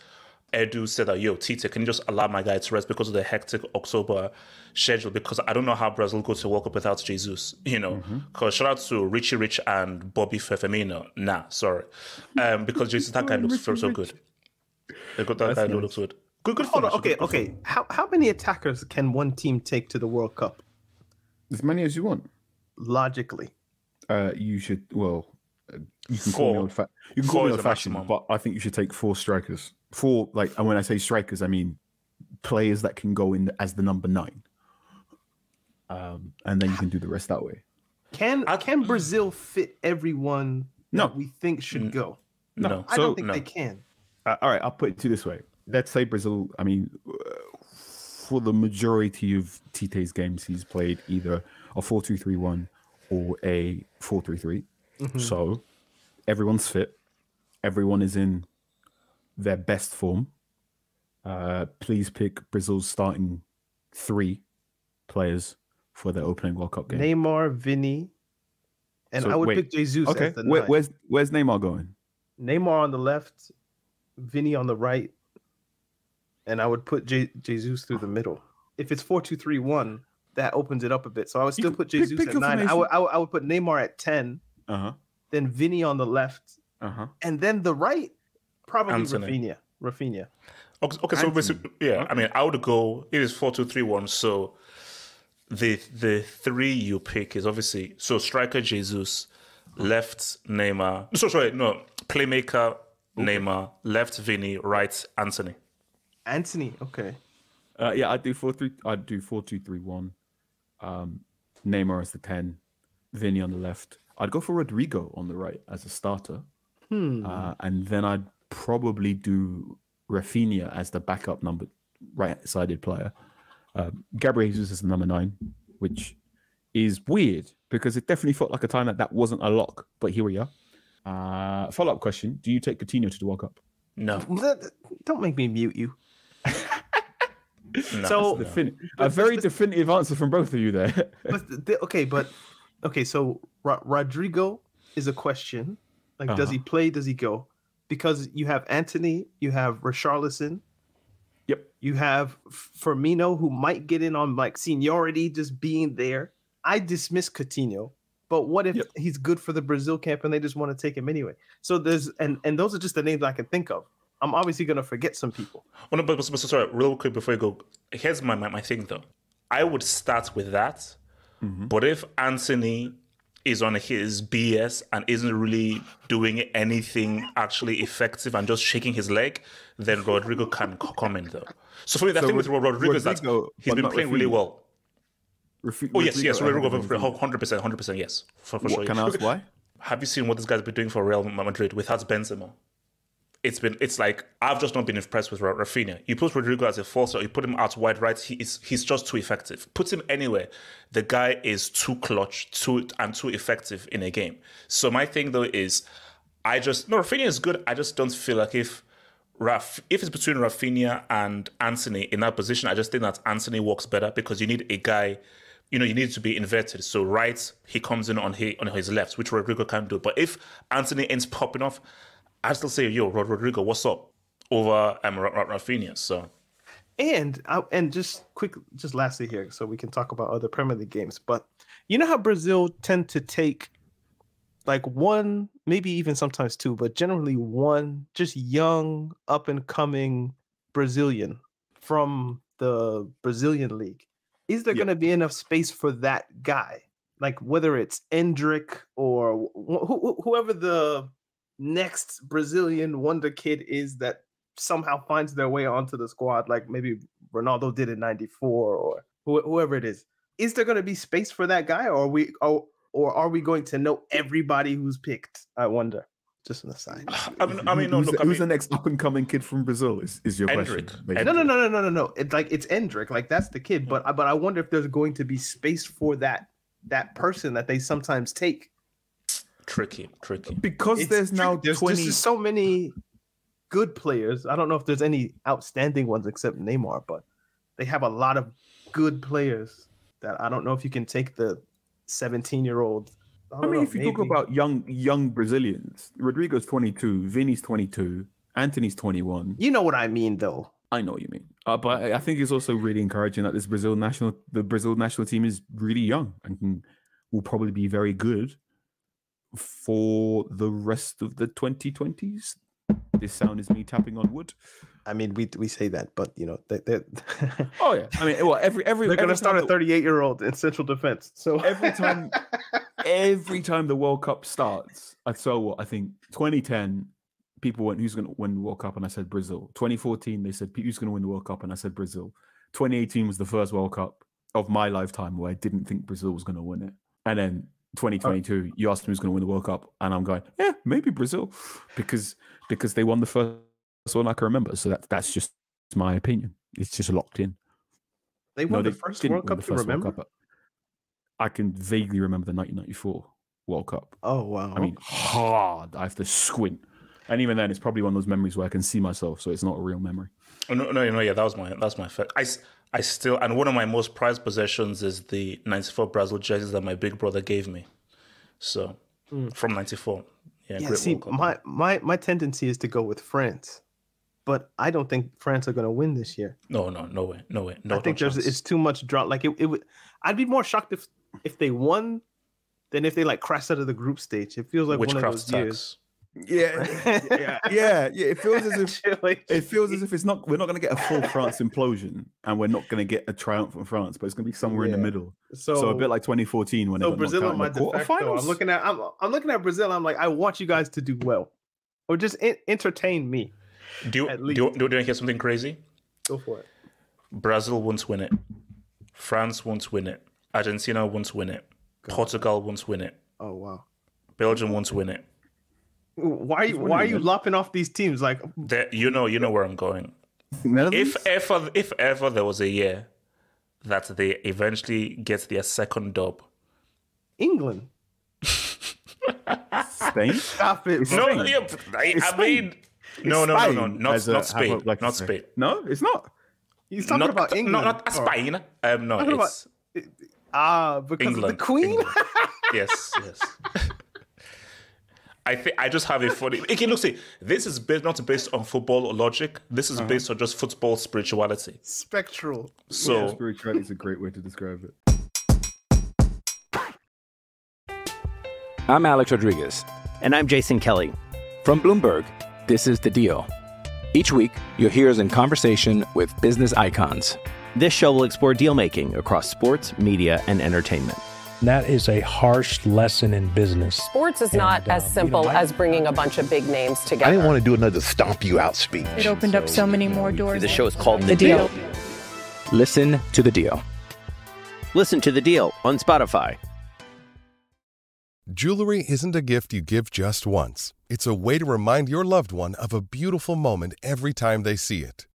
[SPEAKER 2] Edu said that yo Tite, can you just allow my guy to rest because of the hectic October schedule? Because I don't know how Brazil goes to World Cup without Jesus. You know, because shout out to Richie Rich and Bobby Firmino. Nah, sorry, um, because Jesus that guy looks so, so good. They got that
[SPEAKER 3] That's
[SPEAKER 2] guy
[SPEAKER 3] nice.
[SPEAKER 2] looks good. Good, good.
[SPEAKER 1] Hold on. Okay,
[SPEAKER 2] good, good
[SPEAKER 1] okay.
[SPEAKER 2] finish.
[SPEAKER 1] How how many attackers can one team take to the World Cup
[SPEAKER 3] as many as you want.
[SPEAKER 1] logically?
[SPEAKER 3] Uh, you should well, you can call me
[SPEAKER 2] Four.
[SPEAKER 3] old fa- you can
[SPEAKER 2] four
[SPEAKER 3] call me old fashioned,
[SPEAKER 2] maximum.
[SPEAKER 3] but I think you should take four strikers. Four like, and when I say strikers, I mean players that can go in as the number nine. Um, and then you can do the rest that way.
[SPEAKER 1] Can
[SPEAKER 2] I-
[SPEAKER 1] can Brazil fit everyone
[SPEAKER 3] No.
[SPEAKER 1] that we think should go?
[SPEAKER 2] No,
[SPEAKER 1] I
[SPEAKER 3] So-
[SPEAKER 1] don't think
[SPEAKER 2] no.
[SPEAKER 1] they can.
[SPEAKER 3] Uh, all right, I'll put it to this way. Let's say Brazil. I mean, uh, for the majority of Tite's games, he's played either a four-two-three-one or a four-three-three. So everyone's fit. Everyone is in their best form. Uh, please pick Brazil's starting three players for their opening World Cup game.
[SPEAKER 1] Neymar, Vinny, and
[SPEAKER 3] So,
[SPEAKER 1] I would
[SPEAKER 3] wait.
[SPEAKER 1] pick Jesus
[SPEAKER 3] okay,
[SPEAKER 1] as the
[SPEAKER 3] where, where's where's Neymar going?
[SPEAKER 1] Neymar on the left, Vinny on the right, and I would put J- Jesus through the middle. If it's four two three one, that opens it up a bit. So I would still put Jesus
[SPEAKER 3] pick
[SPEAKER 1] at nine. I would, I would I would put Neymar at ten,
[SPEAKER 3] Uh huh.
[SPEAKER 1] then Vinny on the left,
[SPEAKER 3] Uh huh.
[SPEAKER 1] and then the right probably
[SPEAKER 2] Antony.
[SPEAKER 1] Rafinha. Rafinha.
[SPEAKER 2] Okay, okay so basically, yeah, I mean, I would go. It is four two three one. So the the three you pick is obviously so striker Jesus, left Neymar. So sorry, no playmaker Neymar, left Vinny, right Antony.
[SPEAKER 1] Antony. Okay.
[SPEAKER 3] Uh, yeah, I'd do four three. I'd do four two three one. Um, Neymar as the ten, Vinny on the left. I'd go for Rodrygo on the right as a starter,
[SPEAKER 1] Hmm.
[SPEAKER 3] uh, and then I'd probably do Rafinha as the backup number right-sided player. Um, Gabriel Jesus is the number nine, which is weird because it definitely felt like a time that that wasn't a lock. But here we are. Uh, follow-up question: Do you take Coutinho to the World Cup?
[SPEAKER 2] No,
[SPEAKER 1] Don't make me mute you.
[SPEAKER 2] no.
[SPEAKER 1] So
[SPEAKER 3] Defin- a very definitive answer from both of you there.
[SPEAKER 1] but the, okay, but okay, so Ro- Rodrygo is a question. Like, does
[SPEAKER 3] Uh-huh.
[SPEAKER 1] he play? Does he go? Because you have Antony, you have Richarlison,
[SPEAKER 3] Yep.
[SPEAKER 1] you have Firmino, who might get in on like seniority, just being there. I dismiss Coutinho, but what if
[SPEAKER 3] Yep.
[SPEAKER 1] he's good for the Brazil camp and they just want to take him anyway? So there's and and those are just the names I can think of. I'm obviously gonna forget some people.
[SPEAKER 2] Oh, no, but, but, but sorry, real quick before you go. Here's my, my, my thing though. I would start with that. Mm-hmm. But if Antony is on his BS and isn't really doing anything actually effective and just shaking his leg, then Rodrygo can come in though. So for me, the
[SPEAKER 3] So
[SPEAKER 2] thing with
[SPEAKER 3] Rod-
[SPEAKER 2] Rodrygo is that
[SPEAKER 3] Rodrygo,
[SPEAKER 2] he's been playing really well.
[SPEAKER 3] Rafi-
[SPEAKER 2] Oh yes, yes,
[SPEAKER 3] Rodrygo, Rafinha.
[SPEAKER 2] hundred percent, hundred percent, yes, for, for
[SPEAKER 3] What,
[SPEAKER 2] sure.
[SPEAKER 3] Can I ask why?
[SPEAKER 2] Have you seen what this guy's been doing for Real Madrid without Benzema? It's been, it's like I've just not been impressed with Ra- Rafinha. You put Rodrygo as a false, or you put him out wide right. He is, he's just too effective. Put him anywhere, the guy is too clutch, too and too effective in a game. So my thing though is, I just no Rafinha is good. I just don't feel like if. Raf, if it's between Rafinha and Antony in that position, I just think that Antony works better because you need a guy, you know, you need to be inverted. So right, he comes in on his, on his left, which Rodrygo can do. But if Antony ends popping off, I still say, yo, Rod- Rodrygo, what's up? Over Ra- Rafinha. So
[SPEAKER 1] And I, and just quick, just lastly here, so we can talk about other Premier League games. But you know how Brazil tend to take like one, maybe even sometimes two, but generally one just young, up and coming Brazilian from the Brazilian league. Is there
[SPEAKER 3] Yeah.
[SPEAKER 1] going to be enough space for that guy? Like whether it's Endrick or wh- wh- whoever the next Brazilian wonder kid is that somehow finds their way onto the squad, like maybe Ronaldo did in '94 or wh- whoever it is. Is there going to be space for that guy, or are we, or, or are we going to know everybody who's picked? I wonder. Just an aside.
[SPEAKER 2] I mean, I mean, no,
[SPEAKER 3] who's,
[SPEAKER 2] look,
[SPEAKER 3] the,
[SPEAKER 2] I
[SPEAKER 3] who's
[SPEAKER 2] mean,
[SPEAKER 3] the next up and coming kid from Brazil? Is, is your question?
[SPEAKER 2] Endrick.
[SPEAKER 1] No, no, no, no, no, no, no. It's like it's Endrick. Like that's the kid. Hmm. But but I wonder if there's going to be space for that that person that they sometimes take.
[SPEAKER 2] Tricky, tricky.
[SPEAKER 3] Because
[SPEAKER 1] It's
[SPEAKER 3] there's now
[SPEAKER 1] there's,
[SPEAKER 3] twenty.
[SPEAKER 1] there's so many good players. I don't know if there's any outstanding ones except Neymar, but they have a lot of good players that I don't know if you can take the 17 year old.
[SPEAKER 3] I mean, if you talk about young young Brazilians, Rodrygo's 22, Vinny's 22, Antony's 21.
[SPEAKER 1] you know what I mean, though.
[SPEAKER 3] I know what you mean, uh, but I I think it's also really encouraging that this Brazil national, the Brazil national team is really young and can, will probably be very good for the rest of the 2020s. This sound is me tapping on wood.
[SPEAKER 1] I mean, we we say that, but you know, they, they're
[SPEAKER 3] Oh yeah, I mean, well, every every
[SPEAKER 1] they're going to start a 38 year old in central defense. So
[SPEAKER 3] every time every time the World Cup starts, I saw what I think 2010 people went who's going to win the World Cup and I said Brazil. 2014 they said who's going to win the World Cup and I said Brazil. 2018 was the first World Cup of my lifetime where I didn't think Brazil was going to win it. And then 2022 you asked me who's going to win the World Cup and I'm going, yeah, maybe Brazil because because they won the first one I can remember. So that that's just my opinion. It's just locked in.
[SPEAKER 1] they won
[SPEAKER 3] No,
[SPEAKER 1] the
[SPEAKER 3] they
[SPEAKER 1] first World Cup.
[SPEAKER 3] the
[SPEAKER 1] You
[SPEAKER 3] first World? Cup, I can vaguely remember the 1994 World Cup.
[SPEAKER 1] Oh wow!
[SPEAKER 3] I mean, hard. I have to squint. And even then, it's probably one of those memories where I can see myself, so it's not a real memory.
[SPEAKER 2] Oh, no, no, no, yeah, that was my that's my fact. I, s- I still and one of my most prized possessions is the '94 Brazil jerseys that my big brother gave me. So mm. from '94, yeah,
[SPEAKER 1] yeah,
[SPEAKER 2] great
[SPEAKER 1] see, my my my tendency is to go with France but I don't think France are going to win this year.
[SPEAKER 2] No, no, no way, no way. No,
[SPEAKER 1] I think
[SPEAKER 2] no
[SPEAKER 1] there's
[SPEAKER 2] chance.
[SPEAKER 1] it's too much drop. Like it, it would. I'd be more shocked if if they won than if they like crashed out of the group stage. It feels like one of
[SPEAKER 2] witchcraft
[SPEAKER 1] those years.
[SPEAKER 2] Tax.
[SPEAKER 3] Yeah, yeah, yeah, yeah. It feels as if
[SPEAKER 1] Actually,
[SPEAKER 3] it feels as if it's not. We're not going to get a full France implosion, and we're not going to get a triumph from France, but it's going to be somewhere in the middle.
[SPEAKER 1] so,
[SPEAKER 3] So, a bit like 2014 when
[SPEAKER 1] so
[SPEAKER 3] got
[SPEAKER 1] Brazil
[SPEAKER 3] knocked out
[SPEAKER 1] on my
[SPEAKER 3] the
[SPEAKER 1] de
[SPEAKER 3] quarterfinals.
[SPEAKER 1] I'm looking at I'm I'm looking at Brazil. I'm like I want you guys to do well, or just en- entertain me.
[SPEAKER 2] Do you,
[SPEAKER 1] At
[SPEAKER 2] do you, do you want to hear something crazy?
[SPEAKER 1] Go for it.
[SPEAKER 2] Brazil won't win it. France won't win it. Argentina won't win it. Portugal won't win it.
[SPEAKER 1] Oh wow.
[SPEAKER 2] Belgium won't win it.
[SPEAKER 1] Why why are you lopping off these teams? Like
[SPEAKER 2] There, you know, you know where I'm going.
[SPEAKER 3] Netherlands?
[SPEAKER 2] If ever, if ever there was a year that they eventually get their second dub,
[SPEAKER 1] England.
[SPEAKER 3] Spain,
[SPEAKER 1] Stop it. Bro.
[SPEAKER 2] no,
[SPEAKER 3] Spain.
[SPEAKER 2] yeah, I, I
[SPEAKER 3] Spain.
[SPEAKER 2] mean, no, no, no, no, not
[SPEAKER 3] a-
[SPEAKER 2] not Spain,
[SPEAKER 3] I like
[SPEAKER 2] not. Spain.
[SPEAKER 3] No, it's not.
[SPEAKER 1] He's talking
[SPEAKER 2] not,
[SPEAKER 1] about England.
[SPEAKER 2] No, not. Spain. Um, no, it's
[SPEAKER 1] Ah, because
[SPEAKER 2] England.
[SPEAKER 1] of the Queen.
[SPEAKER 2] Yes, yes. I think I just have a funny. Okay, look, see, this is based, not based on football or logic. This
[SPEAKER 3] Uh-huh.
[SPEAKER 2] is based on just football spirituality.
[SPEAKER 1] Spectral.
[SPEAKER 2] So
[SPEAKER 3] yeah, spirituality is a great way to describe it.
[SPEAKER 5] I'm Alex Rodriguez.
[SPEAKER 6] And I'm Jason Kelly.
[SPEAKER 5] From Bloomberg, this is The Deal. Each week, you'll hear us in conversation with business icons.
[SPEAKER 6] This show will explore deal making across sports, media, and entertainment.
[SPEAKER 7] And that is a harsh lesson in business.
[SPEAKER 8] Sports is
[SPEAKER 7] And,
[SPEAKER 8] not
[SPEAKER 7] uh,
[SPEAKER 8] as
[SPEAKER 7] you know,
[SPEAKER 8] simple as bringing a bunch of big names together.
[SPEAKER 9] I didn't want to do another stomp you out speech.
[SPEAKER 10] It opened up so many more doors.
[SPEAKER 6] The show is called
[SPEAKER 10] The Deal.
[SPEAKER 5] Listen to The Deal.
[SPEAKER 6] Listen to the deal on Spotify.
[SPEAKER 11] Jewelry isn't a gift you give just once. It's a way to remind your loved one of a beautiful moment every time they see it.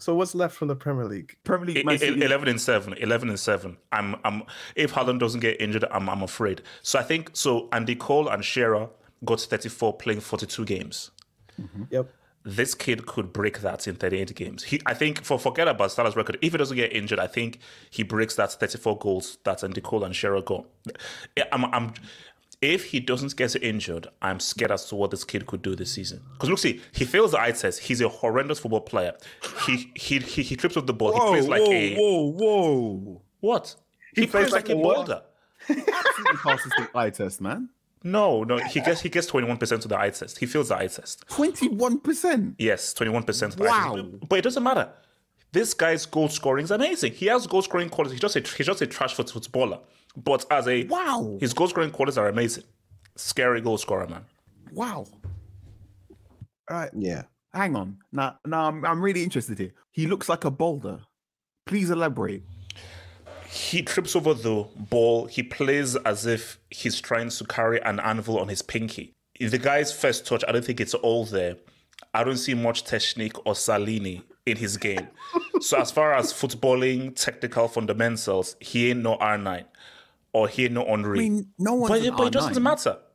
[SPEAKER 1] So what's left from the Premier League?
[SPEAKER 3] Premier League,
[SPEAKER 2] E-
[SPEAKER 3] Man
[SPEAKER 2] e-
[SPEAKER 3] City-
[SPEAKER 2] 11 and 7 11 and 7 i'm i'm if Haaland doesn't get injured i'm i'm afraid. So i think so andy cole and Shearer got 34 playing 42 games. Mm-hmm.
[SPEAKER 1] Yep.
[SPEAKER 2] this kid could break that in 38 games. He i think for forget about Salah's record. If he doesn't get injured i think he breaks that 34 goals that andy cole and Shearer got. I'm i'm if he doesn't get injured, I'm scared as to what this kid could do this season. Because look, see, he fails the eye test. He's a horrendous football player. He he he, he trips with the ball. he plays like
[SPEAKER 3] whoa,
[SPEAKER 2] a
[SPEAKER 3] whoa, whoa.
[SPEAKER 2] what? He, plays, like, a
[SPEAKER 1] what?
[SPEAKER 2] boulder.
[SPEAKER 3] Absolutely passes the eye test, man.
[SPEAKER 2] No, no, he gets he gets twenty one percent to the eye test. He fails the eye test.
[SPEAKER 3] 21%.
[SPEAKER 2] Yes, twenty one percent. Eye
[SPEAKER 3] Wow.
[SPEAKER 2] test. But, it doesn't matter. This guy's goal scoring is amazing. He has goal scoring qualities. He's just a he's just a trash foot footballer. But as a
[SPEAKER 3] Wow.
[SPEAKER 2] his goal scoring qualities are amazing. Scary goal scorer, man.
[SPEAKER 3] Wow. All right.
[SPEAKER 1] Yeah.
[SPEAKER 3] Hang on. Now, now I'm, I'm really interested here. He looks like a boulder. Please elaborate.
[SPEAKER 2] He trips over the ball. He plays as if he's trying to carry an anvil on his pinky. The guy's first touch, I don't think it's all there. I don't see much technique or Salini in his game. so as far as footballing, technical fundamentals, he ain't no R9 or he ain't no Henry.
[SPEAKER 3] I mean, no one's
[SPEAKER 2] but,
[SPEAKER 3] an
[SPEAKER 2] it- but it doesn't matter.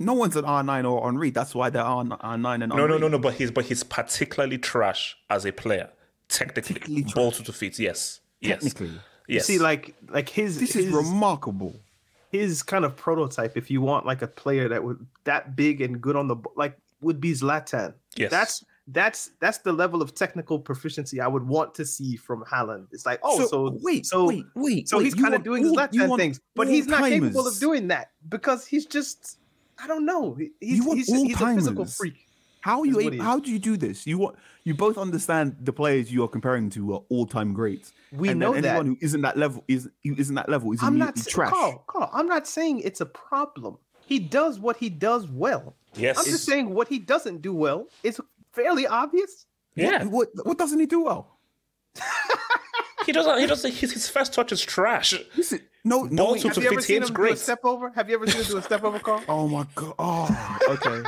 [SPEAKER 3] No one's an R9 or Henry. That's why they're R- R9 and
[SPEAKER 2] No, no,
[SPEAKER 3] Henry.
[SPEAKER 2] no, no. But he's but he's particularly trash as a player. Technically,
[SPEAKER 3] Particularly
[SPEAKER 2] ball to the feet. Yes, yes,
[SPEAKER 3] Technically.
[SPEAKER 1] You
[SPEAKER 2] yes.
[SPEAKER 1] see, like like his
[SPEAKER 3] This
[SPEAKER 1] his,
[SPEAKER 3] is remarkable.
[SPEAKER 1] his kind of prototype. If you want like a player that would that big and good on the like would be Zlatan.
[SPEAKER 2] Yes.
[SPEAKER 1] That's that's that's the level of technical proficiency I would want to see from Haaland. It's like, oh, so,
[SPEAKER 3] wait,
[SPEAKER 1] so
[SPEAKER 3] wait, wait.
[SPEAKER 1] so
[SPEAKER 3] wait,
[SPEAKER 1] he's kind of doing
[SPEAKER 3] all- you
[SPEAKER 1] Zlatan
[SPEAKER 3] want
[SPEAKER 1] things, but he's not capable of doing that because he's just I don't know. He- He's
[SPEAKER 3] You want
[SPEAKER 1] he's, he's a physical
[SPEAKER 3] all-timers.
[SPEAKER 1] freak.
[SPEAKER 3] How are you?
[SPEAKER 1] is
[SPEAKER 3] Able, how do you do this? You want you both understand the players you are comparing to are all-time greats.
[SPEAKER 1] We
[SPEAKER 3] and
[SPEAKER 1] know
[SPEAKER 3] then
[SPEAKER 1] that.
[SPEAKER 3] anyone who isn't that level is who isn't that level is
[SPEAKER 1] I'm not
[SPEAKER 3] trash.
[SPEAKER 1] Carl, Carl, I'm not saying it's a problem. He does what he does well.
[SPEAKER 2] Yes.
[SPEAKER 1] I'm just saying what he doesn't do well is fairly obvious.
[SPEAKER 2] yeah.
[SPEAKER 3] What what doesn't he do well?
[SPEAKER 2] He doesn't. He doesn't. His, his first touch is trash.
[SPEAKER 3] Listen, no, no.
[SPEAKER 2] Ball
[SPEAKER 3] wait,
[SPEAKER 2] to
[SPEAKER 1] Have you ever seen
[SPEAKER 2] it's
[SPEAKER 1] him do a
[SPEAKER 2] great.
[SPEAKER 1] step over? Have you ever seen him do a step over, Carl?
[SPEAKER 3] Oh my god. Oh, okay.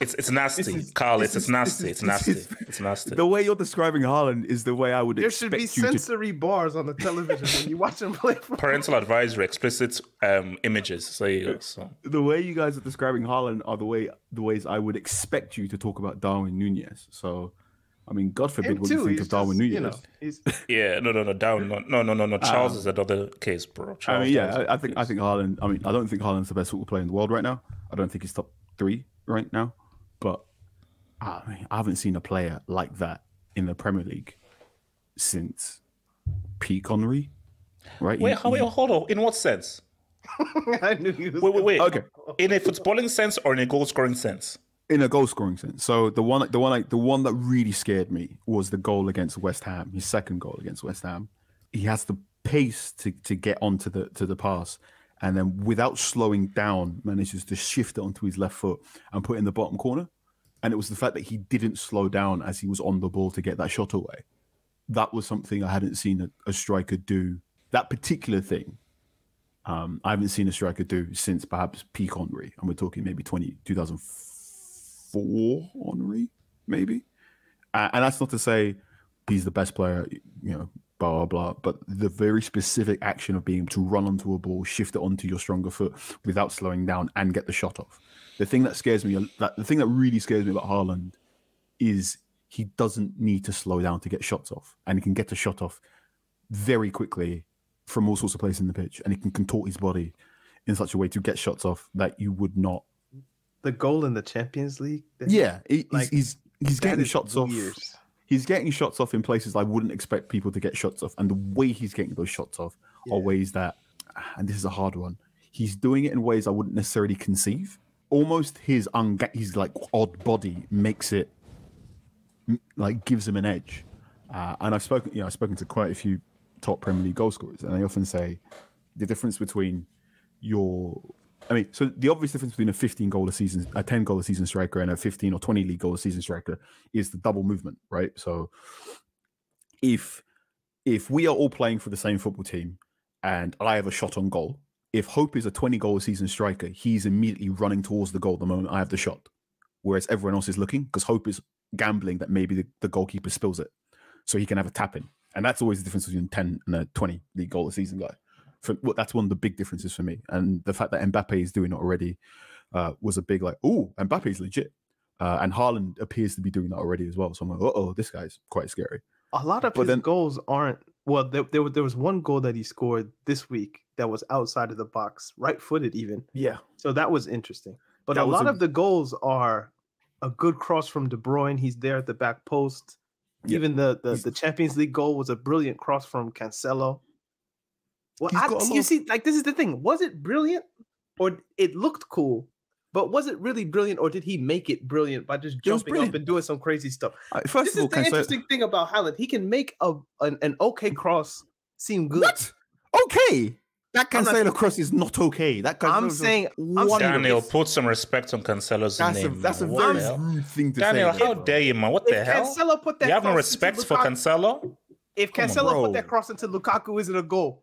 [SPEAKER 2] It's it's nasty,
[SPEAKER 3] This is-
[SPEAKER 2] Carl.
[SPEAKER 3] this
[SPEAKER 2] It's, it's
[SPEAKER 3] is-
[SPEAKER 2] nasty. It's nasty.
[SPEAKER 3] is-
[SPEAKER 2] It's nasty.
[SPEAKER 3] The way you're describing Haaland is the way I would
[SPEAKER 1] There
[SPEAKER 3] expect
[SPEAKER 1] should be
[SPEAKER 3] you to.
[SPEAKER 1] sensory bars on the television when you watch him play. football.
[SPEAKER 2] Parental advisory, explicit um, images. So you. So.
[SPEAKER 3] The way you guys are describing Haaland are the way the ways I would expect you to talk about Darwin Nunez. So, I mean, God forbid
[SPEAKER 1] Him
[SPEAKER 3] what you think of Darwin
[SPEAKER 1] just,
[SPEAKER 3] Nunez.
[SPEAKER 1] you know,
[SPEAKER 2] Yeah, no, no, no, down, no, no, no, no, no. Charles
[SPEAKER 3] Um,
[SPEAKER 2] is another case, bro.
[SPEAKER 3] I mean, yeah, I, I think I think Haaland. I mean, I don't think Haaland's the best football player in the world right now. I don't think he's top three right now. But I mean, I haven't seen a player like that in the Premier League since peak Henry. Right?
[SPEAKER 2] Wait,
[SPEAKER 3] He-
[SPEAKER 2] wait,
[SPEAKER 3] he-
[SPEAKER 2] hold on. In what sense?
[SPEAKER 1] I knew he was.
[SPEAKER 2] Wait, wait, wait.
[SPEAKER 3] Okay.
[SPEAKER 2] In a footballing sense or in a goal scoring sense?
[SPEAKER 3] in a goal scoring sense. So the one, the one, like the one that really scared me was the goal against West Ham. His second goal against West Ham. He has the pace to to get onto the to the pass, and then without slowing down, manages to shift it onto his left foot and put it in the bottom corner. And it was the fact that he didn't slow down as he was on the ball to get that shot away. That was something I hadn't seen a, a striker do. That particular thing, um, I haven't seen a striker do since perhaps peak Henry, and we're talking maybe 20, 2004 Henry, maybe. Uh, and that's not to say he's the best player, you know, blah blah blah. But the very specific action of being able to run onto a ball, shift it onto your stronger foot without slowing down, and get the shot off. The thing that scares me, that the thing that really scares me about Haaland, is he doesn't need to slow down to get shots off, and he can get a shot off very quickly from all sorts of places in the pitch, and he can contort his body in such a way to get shots off that you would not.
[SPEAKER 1] the goal in the Champions League.
[SPEAKER 3] Yeah, he- he's
[SPEAKER 1] like,
[SPEAKER 3] he's, he's
[SPEAKER 1] that
[SPEAKER 3] getting shots off. He's getting shots off in places I wouldn't expect people to get shots off, and the way he's getting those shots off are ways that, and this is a hard one. He's doing it in ways I wouldn't necessarily conceive. Almost his unga- his like odd body makes it like gives him an edge. Uh, and I've spoken, you know, I've spoken to quite a few top Premier League goal scorers, and they often say the difference between your, I mean, so the obvious difference between a 15 goal a season, a 10 goal a season striker, and a 15 or 20 league goal a season striker is the double movement, right? So if if we are all playing for the same football team, and I have a shot on goal, if Hope is a 20 goal a season striker, he's immediately running towards the goal the moment I have the shot, whereas everyone else is looking because Hope is gambling that maybe the, the goalkeeper spills it so he can have a tap in. And that's always the difference between 10 and a 20 league goal a season guy. For, well, that's one of the big differences for me. And the fact that Mbappe is doing it already uh, was a big, like, oh, Mbappe is legit. Uh, and Haaland appears to be doing that already as well. So I'm like, oh, this guy's quite scary.
[SPEAKER 1] A lot of
[SPEAKER 3] But
[SPEAKER 1] his
[SPEAKER 3] then-
[SPEAKER 1] goals aren't. Well, there, there, wa- there was one goal that he scored this week that was outside of the box, right footed even.
[SPEAKER 3] Yeah.
[SPEAKER 1] So that was interesting. But
[SPEAKER 3] That
[SPEAKER 1] a lot
[SPEAKER 3] a-
[SPEAKER 1] of the goals are a good cross from De Bruyne. He's there at the back post.
[SPEAKER 3] Yeah.
[SPEAKER 1] Even the, the the Champions League goal was a brilliant cross from Cancelo. Well, I, you see, like this is the thing. Was it brilliant, or it looked cool? But was it really brilliant, or did he make it brilliant by just jumping up and doing some crazy stuff?
[SPEAKER 3] Uh, first
[SPEAKER 1] this
[SPEAKER 3] of all,
[SPEAKER 1] is the
[SPEAKER 3] Cancelo-
[SPEAKER 1] interesting thing about Haaland. He can make a an, an okay cross seem good.
[SPEAKER 3] What? Okay. That
[SPEAKER 1] I'm not-
[SPEAKER 3] Cancelo cross is not okay. That Cancelo
[SPEAKER 1] I'm saying- I'm
[SPEAKER 2] Daniel,
[SPEAKER 1] it's-
[SPEAKER 2] put some respect on Cancelo's
[SPEAKER 3] that's a
[SPEAKER 2] name.
[SPEAKER 3] that's a.
[SPEAKER 2] What
[SPEAKER 3] very rude thing to
[SPEAKER 2] Daniel,
[SPEAKER 3] say.
[SPEAKER 2] how
[SPEAKER 3] bro.
[SPEAKER 2] dare you, man? What the hell?
[SPEAKER 1] Cancelo put that
[SPEAKER 2] you have no respect for
[SPEAKER 1] Lukaku-
[SPEAKER 2] Cancelo?
[SPEAKER 1] If
[SPEAKER 2] Come on,
[SPEAKER 1] Cancelo put that cross into Lukaku, is it a goal?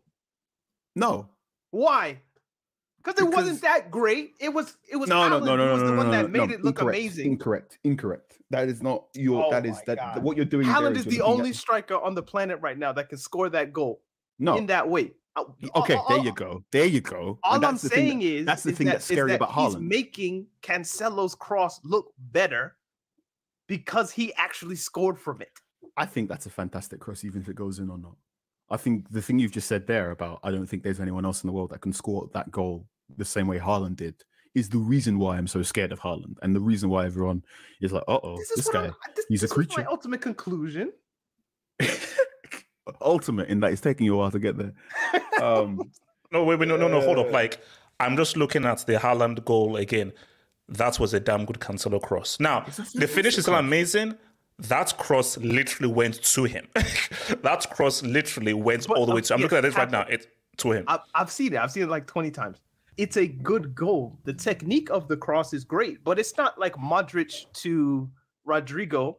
[SPEAKER 3] No.
[SPEAKER 1] Why? Because it wasn't that great. It was. It was.
[SPEAKER 3] No, no, no, no, no,
[SPEAKER 1] was
[SPEAKER 3] no,
[SPEAKER 1] the one that made it look
[SPEAKER 3] incorrect,
[SPEAKER 1] amazing.
[SPEAKER 3] Incorrect, incorrect. That is not your.
[SPEAKER 1] Oh
[SPEAKER 3] that is that.
[SPEAKER 1] God.
[SPEAKER 3] What you're doing.
[SPEAKER 1] Haaland is the only
[SPEAKER 3] at-
[SPEAKER 1] striker on the planet right now that can score that goal
[SPEAKER 3] No.
[SPEAKER 1] in that way. Uh,
[SPEAKER 3] Okay,
[SPEAKER 1] all-
[SPEAKER 3] there
[SPEAKER 1] all-
[SPEAKER 3] you go. There you go.
[SPEAKER 1] All I'm
[SPEAKER 3] that's the thing
[SPEAKER 1] saying
[SPEAKER 3] that-
[SPEAKER 1] is
[SPEAKER 3] that's the
[SPEAKER 1] is
[SPEAKER 3] thing
[SPEAKER 1] that-
[SPEAKER 3] that's scary
[SPEAKER 1] that
[SPEAKER 3] about
[SPEAKER 1] He's making Cancelo's cross look better because he actually scored from it.
[SPEAKER 3] I think that's a fantastic cross, even if it goes in or not. I think the thing you've just said there about I don't think there's anyone else in the world that can score that goal the same way Haaland did is the reason why I'm so scared of Haaland and the reason why everyone is like, uh oh,
[SPEAKER 1] This
[SPEAKER 3] this, guy,
[SPEAKER 1] this,
[SPEAKER 3] he's a
[SPEAKER 1] this was
[SPEAKER 3] creature.
[SPEAKER 1] my ultimate conclusion.
[SPEAKER 3] Ultimate in that it's taking you a while to get there. Um,
[SPEAKER 2] No, wait, wait, no, no, no, hold up.
[SPEAKER 3] Uh,
[SPEAKER 2] Like, I'm just looking at the Haaland goal again. That was a damn good Cancelo cross. Now, the finish is still amazing. That cross literally went to him. that cross literally went all the way to. I'm
[SPEAKER 1] yes,
[SPEAKER 2] looking at this right now.
[SPEAKER 1] absolutely.
[SPEAKER 2] It to him.
[SPEAKER 1] I've, I've seen it. I've seen it like 20 times. It's a good goal. The technique of the cross is great, but it's not like Modric to
[SPEAKER 3] Rodrygo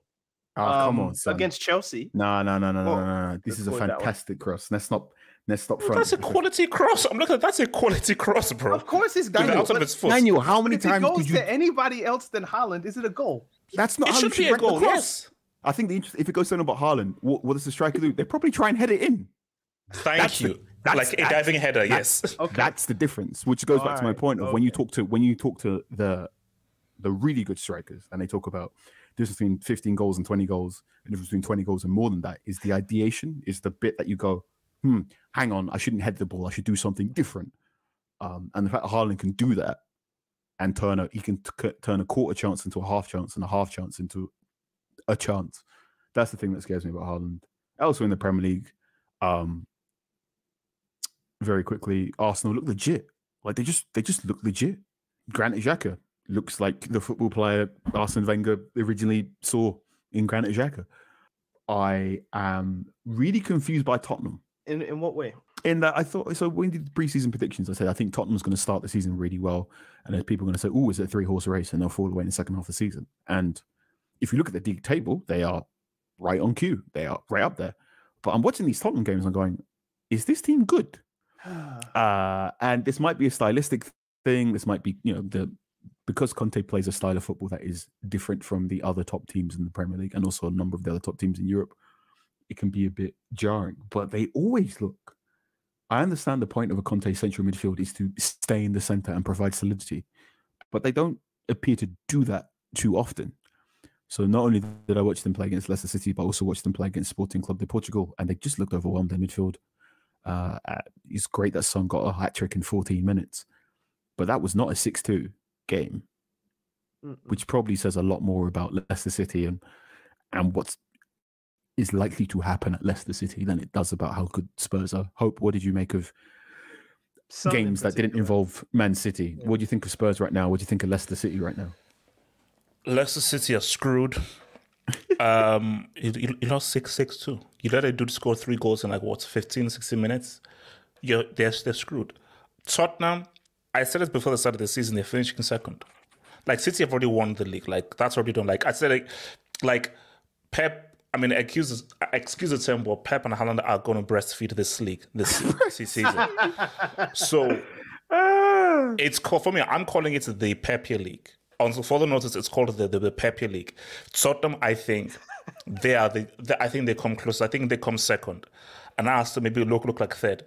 [SPEAKER 3] come
[SPEAKER 1] um,
[SPEAKER 3] on, son.
[SPEAKER 1] against Chelsea.
[SPEAKER 3] No, no, no, no, no,
[SPEAKER 1] Oh,
[SPEAKER 3] no, no, no. This is a
[SPEAKER 1] go with that one.
[SPEAKER 3] fantastic cross. Let's not up
[SPEAKER 2] Well,
[SPEAKER 3] front.
[SPEAKER 2] that's a quality cross. I'm looking at that's a quality cross, bro.
[SPEAKER 1] Of course, it's Daniel.
[SPEAKER 2] outside of its foot.
[SPEAKER 3] Daniel, how many
[SPEAKER 1] if it
[SPEAKER 3] times
[SPEAKER 1] goes
[SPEAKER 3] did you?
[SPEAKER 1] to anybody else than Haaland, is it a goal?
[SPEAKER 3] That's not
[SPEAKER 2] It
[SPEAKER 3] how
[SPEAKER 2] should
[SPEAKER 3] you
[SPEAKER 2] be a goal, yes.
[SPEAKER 3] I think the interest, if it goes to about Haaland, what, what does the striker do? They probably try and head it in.
[SPEAKER 2] Thank
[SPEAKER 3] That's the-
[SPEAKER 2] you.
[SPEAKER 3] That's-
[SPEAKER 2] like a
[SPEAKER 3] that's-
[SPEAKER 2] diving header,
[SPEAKER 3] that's-
[SPEAKER 2] yes.
[SPEAKER 1] Okay.
[SPEAKER 3] That's the difference, which goes back to my
[SPEAKER 1] Alright,
[SPEAKER 3] point of when you talk to when you talk to the the really good strikers and they talk about the difference between 15 goals and 20 goals, the difference between 20 goals and more than that is the ideation, is the bit that you go, hmm, hang on, I shouldn't head the ball, I should do something different. Um, and the fact that Haaland can do that and turn a he can t- c- turn a quarter chance into a half chance and a half chance into a chance. That's the thing that scares me about Haaland. Also in the Premier League, um, very quickly, Arsenal look legit. Like they just they just look legit. Granit Xhaka looks like the football player Arsene Wenger originally saw in Granit Xhaka. I am really confused by Tottenham.
[SPEAKER 1] In in what way?
[SPEAKER 3] In that I thought so when we did the preseason predictions, I said I think Tottenham's going to start the season really well, and there's people going to say, "Oh, is it a three horse race?" and they'll fall away in the second half of the season. And if you look at the league table, they are right on cue. They are right up there. But I'm watching these Tottenham games. and I'm going, "Is this team good?" Uh, and this might be a stylistic thing. This might be, you know, the because Conte plays a style of football that is different from the other top teams in the Premier League and also a number of the other top teams in Europe. It can be a bit jarring, but they always look. I understand the point of a Conte central midfield is to stay in the center and provide solidity, but they don't appear to do that too often. So not only did I watch them play against Leicester City, but I also watched them play against Sporting Club de Portugal, and they just looked overwhelmed in midfield. Uh, uh, it's great that Son got a hat trick in 14 minutes, but that was not a 6 2 game, which probably says a lot more about Leicester City and and what is likely to happen at Leicester City than it does about how good Spurs are. Hope, what did you make of
[SPEAKER 1] Son in
[SPEAKER 3] games that didn't involve Man City? What do you think of Spurs right now? What do you think of Leicester City right now?
[SPEAKER 2] Leicester City are screwed. Um, you, you, lost 6 6 too. You let a dude score three goals in like what, 15, 16 minutes? You're, they're, they're screwed. Tottenham, I said it before the start of the season, they're finishing second. Like City have already won the league. Like that's already done. Like I said, like, like Pep. I mean, excuse excuse the term, but Pep and Haaland are going to breastfeed this league this season. so it's called for me. I'm calling it the Pepper League. On the further notice, it's called the the, the Pepper League. Tottenham, I think they are the, the. I think they come close. I think they come second, and I asked them maybe look look like third.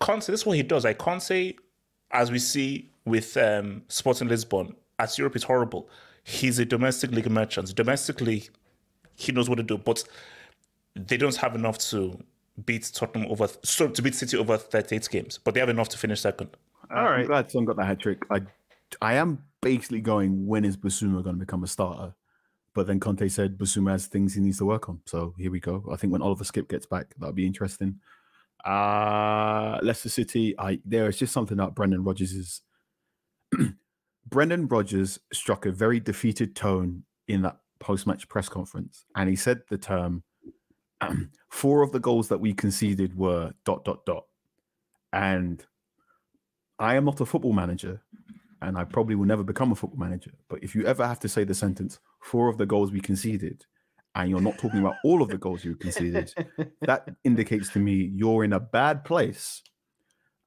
[SPEAKER 2] Conte, this is what he does. I can't say, as we see with um, Sporting Lisbon, as Europe is horrible. He's a domestic league merchant. Domestically, he knows what to do, but they don't have enough to beat Tottenham over so to beat City over 38 games, but they have enough to finish second.
[SPEAKER 3] All right. I'm glad Son got that hat trick. I, I am basically going, when is Bissouma going to become a starter? But then Conte said Bissouma has things he needs to work on. So here we go. I think when Oliver Skipp gets back, that'll be interesting. Uh Leicester City, I there is just something about Brendan Rodgers' Brendan Rodgers struck a very defeated tone in that post-match press conference, and he said the term four of the goals that we conceded were dot dot dot. And I am not a football manager, and I probably will never become a football manager. But if you ever have to say the sentence, four of the goals we conceded, and you're not talking about all of the goals you conceded, that indicates to me you're in a bad place.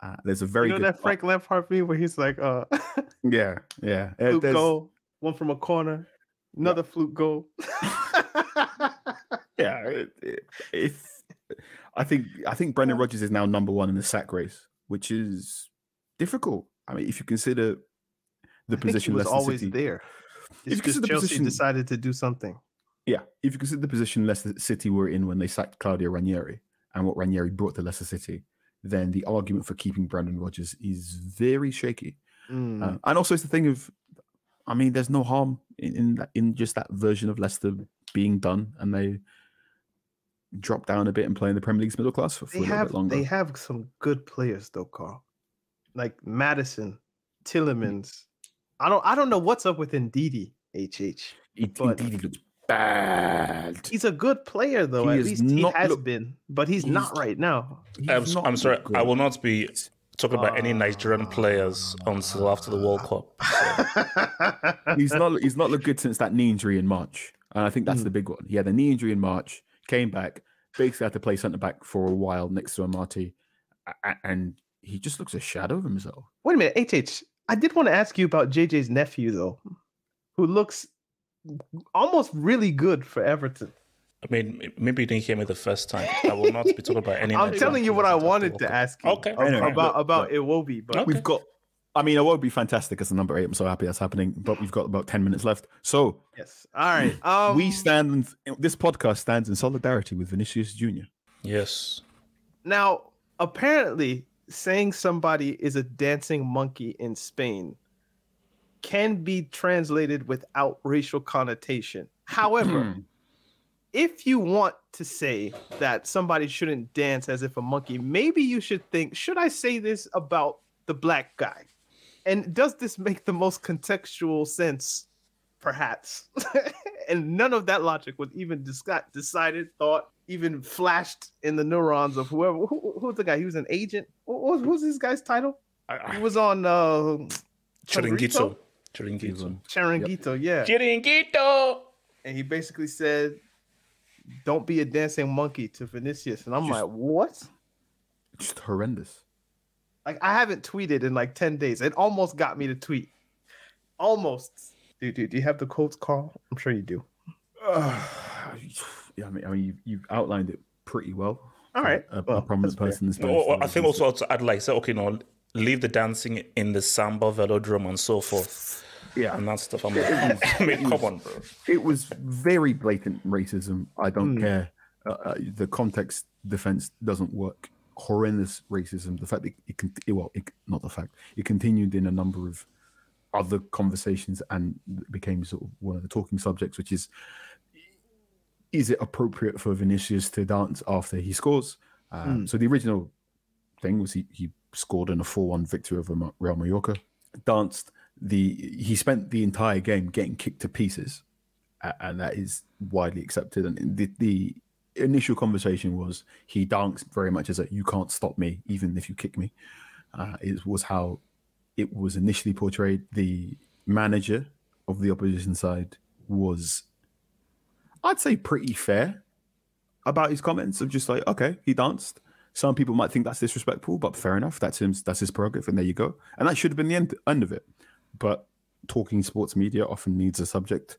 [SPEAKER 3] Uh, there's a very
[SPEAKER 1] you know
[SPEAKER 3] good
[SPEAKER 1] that Frank Lampard meme where he's like, uh,
[SPEAKER 3] yeah, yeah.
[SPEAKER 1] Fluke
[SPEAKER 3] there's-
[SPEAKER 1] goal, one from a corner, another fluke goal.
[SPEAKER 3] yeah, it, it, it's. I think I think Brendan Rodgers is now number one in the sack race, which is difficult. I mean, if you consider the
[SPEAKER 1] I think he
[SPEAKER 3] position
[SPEAKER 1] was always
[SPEAKER 3] City,
[SPEAKER 1] there.
[SPEAKER 3] If you
[SPEAKER 1] just
[SPEAKER 3] consider the
[SPEAKER 1] Chelsea
[SPEAKER 3] position-
[SPEAKER 1] decided to do something.
[SPEAKER 3] Yeah, if you consider the position Leicester City were in when they sacked Claudio Ranieri and what Ranieri brought to Leicester City, then the argument for keeping Brendan Rodgers is very shaky.
[SPEAKER 1] Mm.
[SPEAKER 3] Uh, and also, it's the thing of, I mean, there's no harm in in, that, in just that version of Leicester being done, and they drop down a bit and play in the Premier League's middle class for, for
[SPEAKER 1] They
[SPEAKER 3] a little
[SPEAKER 1] have
[SPEAKER 3] bit longer.
[SPEAKER 1] they have some good players though, Carl. Like Maddison, Tielemans. I don't I don't know what's up with Ndidi, HH.
[SPEAKER 3] It, Ndidi looks bad.
[SPEAKER 1] he's a good player though.
[SPEAKER 3] He
[SPEAKER 1] At least he has
[SPEAKER 3] look-
[SPEAKER 1] been, but he's, not right now.
[SPEAKER 2] I'm,
[SPEAKER 3] He's not
[SPEAKER 2] I'm sorry,
[SPEAKER 3] look
[SPEAKER 2] I will not be talking about any Nigerian players until after the World Cup.
[SPEAKER 3] he's not he's not looked good since that knee injury in March, and I think that's
[SPEAKER 1] Mm.
[SPEAKER 3] the big one. He had a knee injury in March, came back, basically had to play centre back for a while next to Amartey, a- and he just looks a shadow of himself.
[SPEAKER 1] Wait a minute, HH. I did want to ask you about JJ's nephew though, who looks almost really good for Everton.
[SPEAKER 2] I mean, maybe you didn't hear me the first time. I will not be talking about any.
[SPEAKER 1] I'm telling you what I wanted to ask you.
[SPEAKER 2] Okay.
[SPEAKER 1] ab-
[SPEAKER 3] Anyway,
[SPEAKER 1] about
[SPEAKER 3] look,
[SPEAKER 1] about
[SPEAKER 3] look.
[SPEAKER 1] Iwobi, but
[SPEAKER 3] We've got. I mean, it won't be fantastic as a number eight. I'm so happy that's happening, but we've got about ten minutes left. So
[SPEAKER 1] yes. All right. Um,
[SPEAKER 3] we stand. In, this podcast stands in solidarity with Vinicius Junior.
[SPEAKER 2] Yes.
[SPEAKER 1] Now, apparently, saying somebody is a dancing monkey in Spain can be translated without racial connotation. However, hmm. if you want to say that somebody shouldn't dance as if a monkey, maybe you should think, should I say this about the black guy? And does this make the most contextual sense? Perhaps. and none of that logic was even dis- decided, thought, even flashed in the neurons of whoever. Who, who's the guy? He was an agent. Who- who's, who's this guy's title? He was on uh,
[SPEAKER 2] Chiringuito. Chiringuito.
[SPEAKER 1] Chiringuito, yeah.
[SPEAKER 2] Chiringuito.
[SPEAKER 1] And he basically said, "Don't be a dancing monkey" to Vinicius, and I'm like, "What?"
[SPEAKER 3] Just horrendous.
[SPEAKER 1] Like I haven't tweeted in like ten days. It almost got me to tweet. Almost. Dude, dude, do you have the quotes, Carl? I'm sure you do.
[SPEAKER 3] Yeah, I mean, I mean, you've, you've outlined it pretty well.
[SPEAKER 1] All right.
[SPEAKER 3] A, a prominent
[SPEAKER 1] that's
[SPEAKER 3] person in Spain.
[SPEAKER 2] Or- or I think also to add like say, okay, no, leave the dancing in the samba velodrome and so forth.
[SPEAKER 3] Yeah,
[SPEAKER 2] and that stuff. I'm like, I mean, come on, bro.
[SPEAKER 3] It was very blatant racism. I don't
[SPEAKER 2] Hmm.
[SPEAKER 3] care. Uh, uh, the context defense doesn't work. Horrendous racism. The fact that it can, well, it, not the fact it continued in a number of other conversations and became sort of one of the talking subjects, which is is it appropriate for Vinicius to dance after he scores? Um,
[SPEAKER 1] Mm.
[SPEAKER 3] So the original thing was he, he scored in a 4-1 victory over Real Mallorca, danced the he spent the entire game getting kicked to pieces, and that is widely accepted. And the, the initial conversation was he danced very much as a "you can't stop me, even if you kick me." Uh, it was how it was initially portrayed. The manager of the opposition side was, I'd say, pretty fair about his comments of just like, okay, he danced. Some people might think that's disrespectful, but fair enough. That's him. That's his prerogative, and there you go. And that should have been the end, end of it. But talking sports media often needs a subject,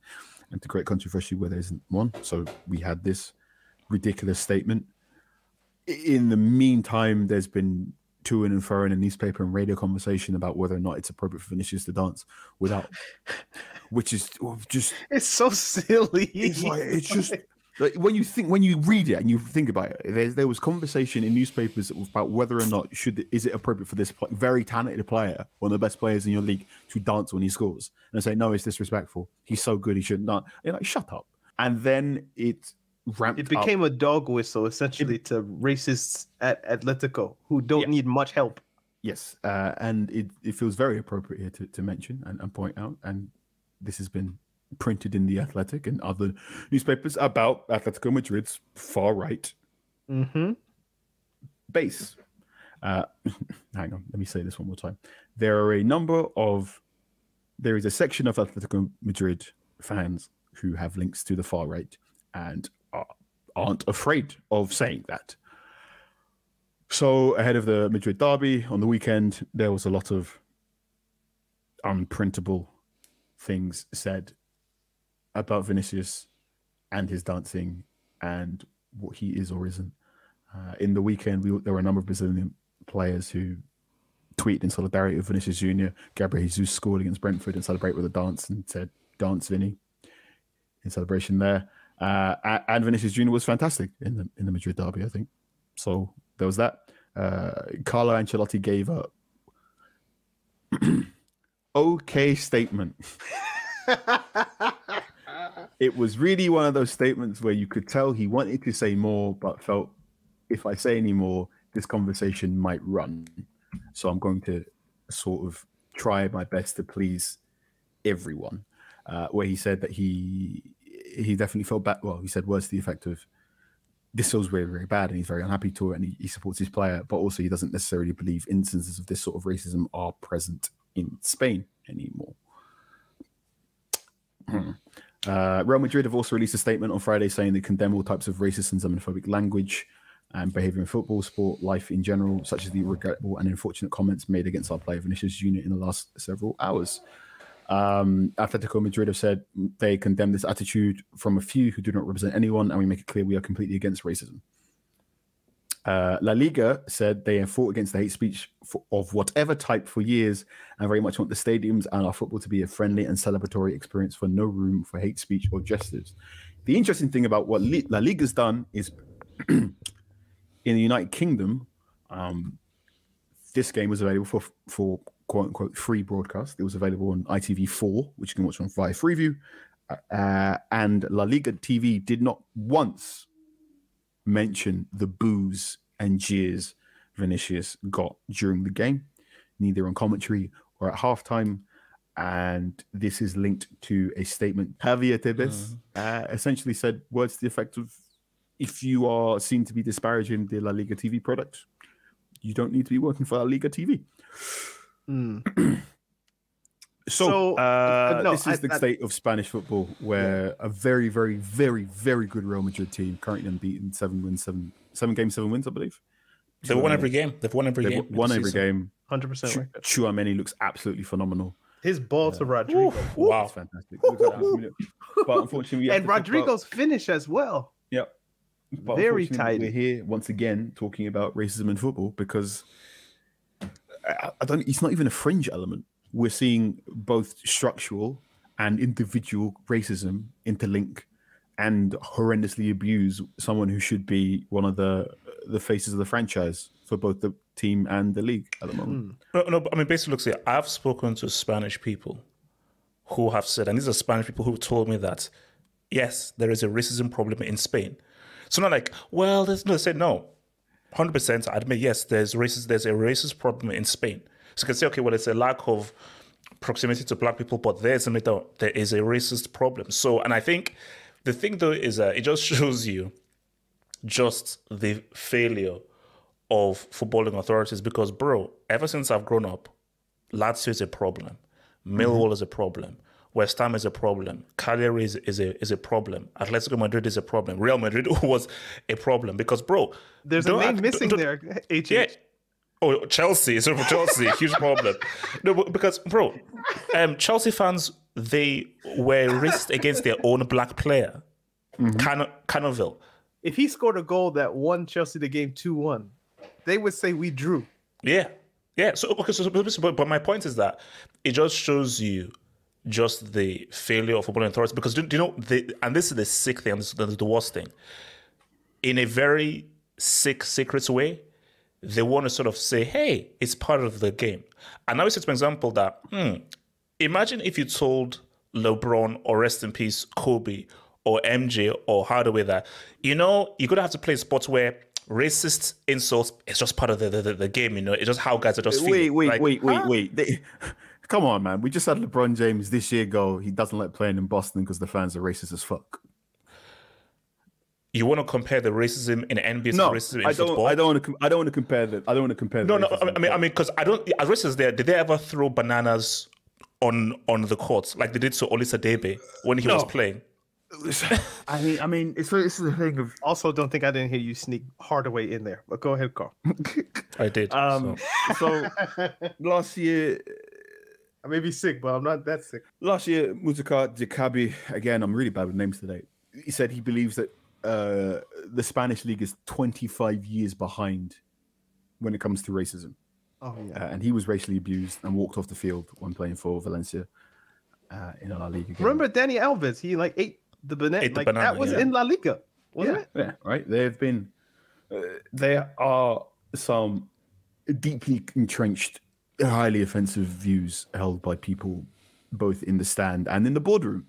[SPEAKER 3] and to create controversy where there isn't one. So we had this ridiculous statement. In the meantime, there's been to and fro in a newspaper and radio conversation about whether or not it's appropriate for Vinicius to dance without, which is oh, just
[SPEAKER 1] It's so silly.
[SPEAKER 3] it's like it's just like when you think when you read it and you think about it. There, there was conversation in newspapers about whether or not should is it appropriate for this very talented player, one of the best players in your league, to dance when he scores, and say no, it's disrespectful. He's so good, he shouldn't dance. You're like, shut up. And then it ramped.
[SPEAKER 1] It became a dog whistle essentially to racists at Atletico who don't need much help.
[SPEAKER 3] Yes, uh, and it, it feels very appropriate here to, to mention and, and point out, and this has been printed in the Athletic and other newspapers about Atletico Madrid's far right
[SPEAKER 1] Mm-hmm.
[SPEAKER 3] base. Uh, hang on, let me say this one more time. There are a number of, there is a section of Atletico Madrid fans who have links to the far right and aren't afraid of saying that. So ahead of the Madrid derby on the weekend, there was a lot of unprintable things said about Vinicius and his dancing and what he is or isn't. Uh, in the weekend, we, there were a number of Brazilian players who tweeted in solidarity with Vinicius Junior. Gabriel Jesus scored against Brentford and celebrated with a dance and said, "Dance, Vinny," in celebration there. Uh, and Vinicius Junior was fantastic in the in the Madrid derby, I think. So there was that. Uh, Carlo Ancelotti gave a okay statement. it was really one of those statements where you could tell he wanted to say more, but felt if I say any more, this conversation might run. So I'm going to sort of try my best to please everyone. Uh, where he said that he he definitely felt bad. Well, he said words to the effect of this feels very very bad, and he's very unhappy to it, and he, he supports his player, but also he doesn't necessarily believe instances of this sort of racism are present in Spain anymore. Hmm. Uh, Real Madrid have also released a statement on Friday saying they condemn all types of racist and xenophobic language and behavior in football, sport, life in general, such as the regrettable and unfortunate comments made against our player Vinicius Junior in the last several hours. Um, Atletico Madrid have said they condemn this attitude from a few who do not represent anyone, and we make it clear we are completely against racism. Uh, La Liga said they have fought against the hate speech for, of whatever type for years and very much want the stadiums and our football to be a friendly and celebratory experience for no room for hate speech or gestures. The interesting thing about what La Liga's done is in the United Kingdom, um, this game was available for for quote unquote free broadcast. It was available on ITV4, which you can watch on via Freeview. Uh, and La Liga TV did not once mention the boos and jeers Vinicius got during the game, neither on commentary or at halftime. And this is linked to a statement. Javier Tebas uh, essentially said words to the effect of if you are seen to be disparaging the La Liga TV product, you don't need to be working for La Liga TV.
[SPEAKER 1] Mm.
[SPEAKER 3] So,
[SPEAKER 1] So,
[SPEAKER 3] uh,
[SPEAKER 1] no,
[SPEAKER 3] this is
[SPEAKER 1] I-
[SPEAKER 3] the
[SPEAKER 1] I-
[SPEAKER 3] state of Spanish football, where a very, very, very, very good Real Madrid team, currently unbeaten, seven wins, seven, seven games, seven wins, I believe.
[SPEAKER 2] They've won every game. They've won every
[SPEAKER 3] They've
[SPEAKER 2] game.
[SPEAKER 3] won every game.
[SPEAKER 1] 100%
[SPEAKER 3] Chu-
[SPEAKER 1] record.
[SPEAKER 3] Chouameni looks absolutely phenomenal.
[SPEAKER 1] His ball to Rodrygo.
[SPEAKER 2] Wow.
[SPEAKER 3] It's fantastic. But unfortunately,
[SPEAKER 1] and
[SPEAKER 3] to talk about-
[SPEAKER 1] Rodrygo's finish as well.
[SPEAKER 3] Yep. But
[SPEAKER 1] Very tight.
[SPEAKER 3] We're here once again talking about racism in football because I, don't. It's not even a fringe element. We're seeing both structural and individual racism interlink and horrendously abuse someone who should be one of the the faces of the franchise for both the team and the league at the moment. Hmm.
[SPEAKER 2] No, no, but I mean, basically, look, see, I've spoken to Spanish people who have said, and these are Spanish people who told me that, yes, there is a racism problem in Spain. So not like, well, there's no, they said no. 100% I admit, yes, there's racist, there's a racist problem in Spain. So you can say, okay, well, it's a lack of proximity to black people, but there's a middle, there is a racist problem. So, and I think the thing though is that it just shows you just the failure of footballing authorities because, bro, ever since I've grown up, Lazio is a problem, mm-hmm. Millwall is a problem, West Ham is a problem, Cagliari is, is a is a problem, Atletico Madrid is a problem, Real Madrid was a problem because, bro,
[SPEAKER 1] There's a
[SPEAKER 2] don't
[SPEAKER 1] name
[SPEAKER 2] act-
[SPEAKER 1] missing
[SPEAKER 2] don't-
[SPEAKER 1] there. HH.
[SPEAKER 2] Yeah. Oh, Chelsea. So for Chelsea, huge problem. No, because bro, um, Chelsea fans they were racist against their own black player, Can- Canoville.
[SPEAKER 1] If he scored a goal that won Chelsea the game 2 1, they would say we drew.
[SPEAKER 2] Yeah, yeah. So okay, so, so but, but my point is that it just shows you just the failure of footballing authorities because do, do you know the and this is the sick thing, this is the worst thing. In a very sick, secret way, they want to sort of say, "Hey, it's part of the game." And now it's an example that hmm, imagine if you told LeBron or rest in peace Kobe or MJ or Hardaway that you know you're gonna have to play sports where racist insults is just part of the, the, the game. You know, it's just how guys are just
[SPEAKER 3] Wait,
[SPEAKER 2] feeling.
[SPEAKER 3] wait,
[SPEAKER 2] Like,
[SPEAKER 3] wait, wait,
[SPEAKER 2] huh?
[SPEAKER 3] wait. They- come on, man. We just had LeBron James this year go. He doesn't like playing in Boston because the fans are racist as fuck.
[SPEAKER 2] You want to compare the racism in NBA
[SPEAKER 3] No,
[SPEAKER 2] to racism in
[SPEAKER 3] I don't.
[SPEAKER 2] football?
[SPEAKER 3] I don't want to. I don't want to compare that. I don't want to compare.
[SPEAKER 2] No,
[SPEAKER 3] the
[SPEAKER 2] no. I mean, I mean, because I don't. As racist there, did they ever throw bananas on on the courts like they did to Olisa Debe when he was playing?
[SPEAKER 3] I mean, I mean, it's it's the thing of.
[SPEAKER 1] Also, don't think I didn't hear you sneak Hardaway in there. But go ahead, Carl.
[SPEAKER 2] I did.
[SPEAKER 3] Um. So last year,
[SPEAKER 1] I may be sick, but I'm not that sick.
[SPEAKER 3] last year, Muzaka Jakabi. Again, I'm really bad with names today. He said he believes that uh, the Spanish league is 25 years behind when it comes to racism.
[SPEAKER 1] Oh yeah.
[SPEAKER 3] uh, and he was racially abused and walked off the field when playing for Valencia uh, in La Liga. game.
[SPEAKER 1] Remember Dani Alves? He like ate the banana.
[SPEAKER 2] Ate the
[SPEAKER 1] like
[SPEAKER 2] banana,
[SPEAKER 1] that was
[SPEAKER 2] yeah.
[SPEAKER 1] in La Liga, wasn't
[SPEAKER 3] yeah,
[SPEAKER 1] it?
[SPEAKER 3] yeah, right. There have been, uh, there are some deeply entrenched, highly offensive views held by people both in the stand and in the boardroom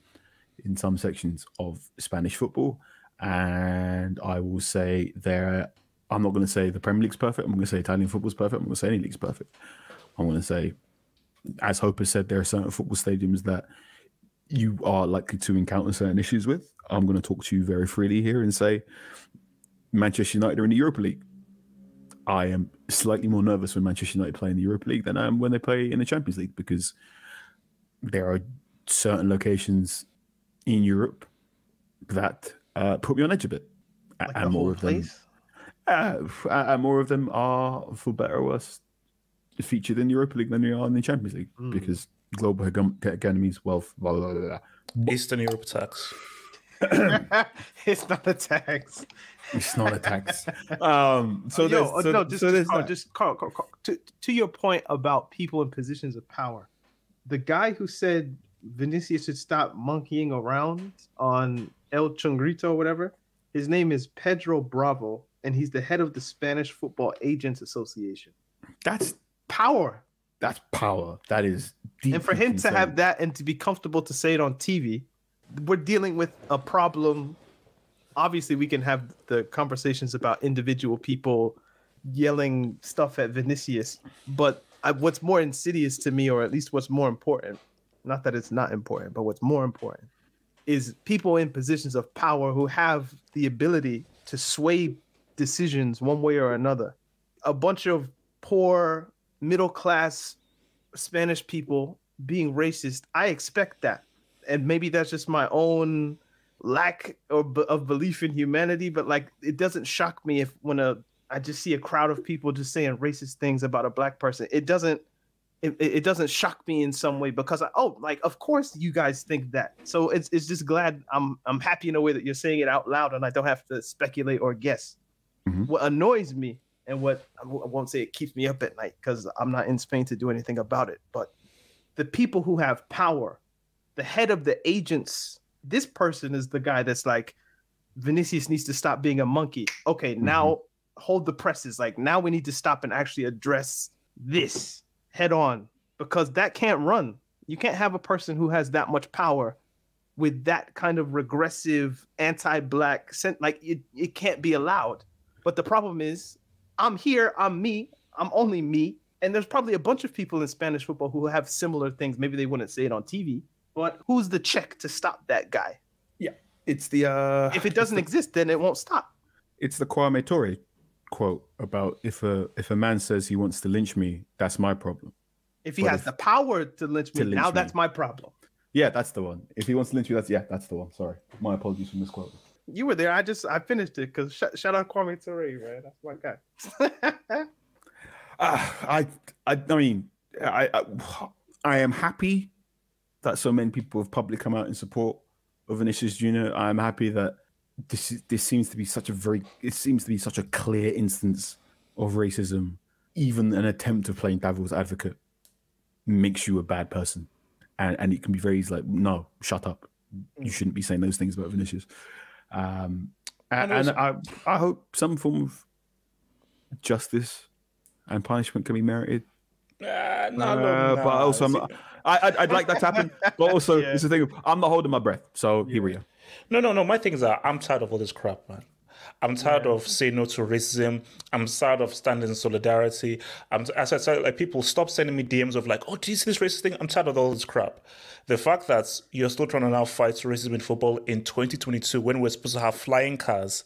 [SPEAKER 3] in some sections of Spanish football. And I will say there, I'm not going to say the Premier League's perfect. I'm going to say Italian football's perfect. I'm going to say any league's perfect. I'm going to say, as Hope has said, there are certain football stadiums that you are likely to encounter certain issues with. I'm going to talk to you very freely here and say Manchester United are in the Europa League. I am slightly more nervous when Manchester United play in the Europa League than I am when they play in the Champions League because there are certain locations in Europe that uh, put me on edge a bit.
[SPEAKER 1] Like
[SPEAKER 3] and
[SPEAKER 1] the
[SPEAKER 3] more
[SPEAKER 1] whole
[SPEAKER 3] of them. Uh, and more of them are, for better or worse, featured in the Europa League than they are in the Champions League
[SPEAKER 1] Mm.
[SPEAKER 3] because global hegem- hegemony's wealth. Blah, blah, blah, blah.
[SPEAKER 2] Eastern Europe tax.
[SPEAKER 1] it's not a tax.
[SPEAKER 3] It's not a tax. um, so
[SPEAKER 1] Yo,
[SPEAKER 3] there's,
[SPEAKER 1] uh,
[SPEAKER 3] so,
[SPEAKER 1] no, just,
[SPEAKER 3] so
[SPEAKER 1] Carl, just Carl, Carl, Carl, to, to your point about people in positions of power, the guy who said Vinicius should stop monkeying around on El Chungrito or whatever, his name is Pedro Bravo, and he's the head of the Spanish Football Agents Association.
[SPEAKER 3] That's
[SPEAKER 1] power.
[SPEAKER 3] That's power. That is.
[SPEAKER 1] and for him to have that and to be comfortable to say it on TV, we're dealing with a problem. Obviously, we can have the conversations about individual people yelling stuff at Vinicius, but I, what's more insidious to me, or at least what's more important, not that it's not important, but what's more important, is people in positions of power who have the ability to sway decisions one way or another. A bunch of poor, middle class Spanish people being racist, I expect that. And maybe that's just my own lack of, of belief in humanity, but like it doesn't shock me if when a I just see a crowd of people just saying racist things about a black person. It doesn't it, it doesn't shock me in some way because I, oh like of course you guys think that. So it's it's just glad I'm I'm happy in a way that you're saying it out loud and I don't have to speculate or guess. Mm-hmm. What annoys me and what I w- I won't say it keeps me up at night because I'm not in Spain to do anything about it, but the people who have power, the head of the agents, this person is the guy that's like, Vinicius needs to stop being a monkey. Okay, mm-hmm. now hold the presses. Like, now we need to stop and actually address this head on because that can't run. You can't have a person who has that much power with that kind of regressive anti-black sent like it, it can't be allowed but the problem is i'm here i'm me i'm only me and there's probably a bunch of people in spanish football who have similar things maybe they wouldn't say it on tv but who's the check to stop that guy
[SPEAKER 3] Yeah, it's the. uh
[SPEAKER 1] if it doesn't exist then it won't stop
[SPEAKER 3] It's the Kwame Ture quote about if a if a man says he wants to lynch me, that's my problem.
[SPEAKER 1] if he
[SPEAKER 3] But
[SPEAKER 1] has
[SPEAKER 3] if-
[SPEAKER 1] the power to lynch me
[SPEAKER 3] to lynch
[SPEAKER 1] now
[SPEAKER 3] me.
[SPEAKER 1] that's my problem
[SPEAKER 3] Yeah, that's the one. If he wants to lynch you, that's yeah, that's the one. Sorry, my apologies for misquoting.
[SPEAKER 1] you were there i just i finished it because sh- shout out kwame Ture, man that's my guy
[SPEAKER 3] Uh, I, I, I mean, I, I, I am happy that so many people have publicly come out in support of Vinicius Junior. I am happy that this is, this seems to be such a very, it seems to be such a clear instance of racism. Even an attempt of playing devil's advocate makes you a bad person, and and it can be very easy like, no, shut up. You shouldn't be saying those things about Vinicius. Um, and,
[SPEAKER 2] And
[SPEAKER 3] and I, I hope some form of justice and punishment can be merited.
[SPEAKER 2] Uh, no,
[SPEAKER 3] Uh,
[SPEAKER 2] no,
[SPEAKER 3] but
[SPEAKER 2] no.
[SPEAKER 3] also, I'm I, I'd, I'd like that to happen. But also, it's the thing. I'm not holding my breath. So here we are.
[SPEAKER 2] No, no, no. My thing is that I'm tired of all this crap, man. I'm tired of saying no to racism. I'm tired of standing in solidarity. I'm as I said, like people stop sending me DMs of like, oh, do you see this racist thing? I'm tired of all this crap. The fact that you're still trying to now fight racism in football in 2022 when we're supposed to have flying cars,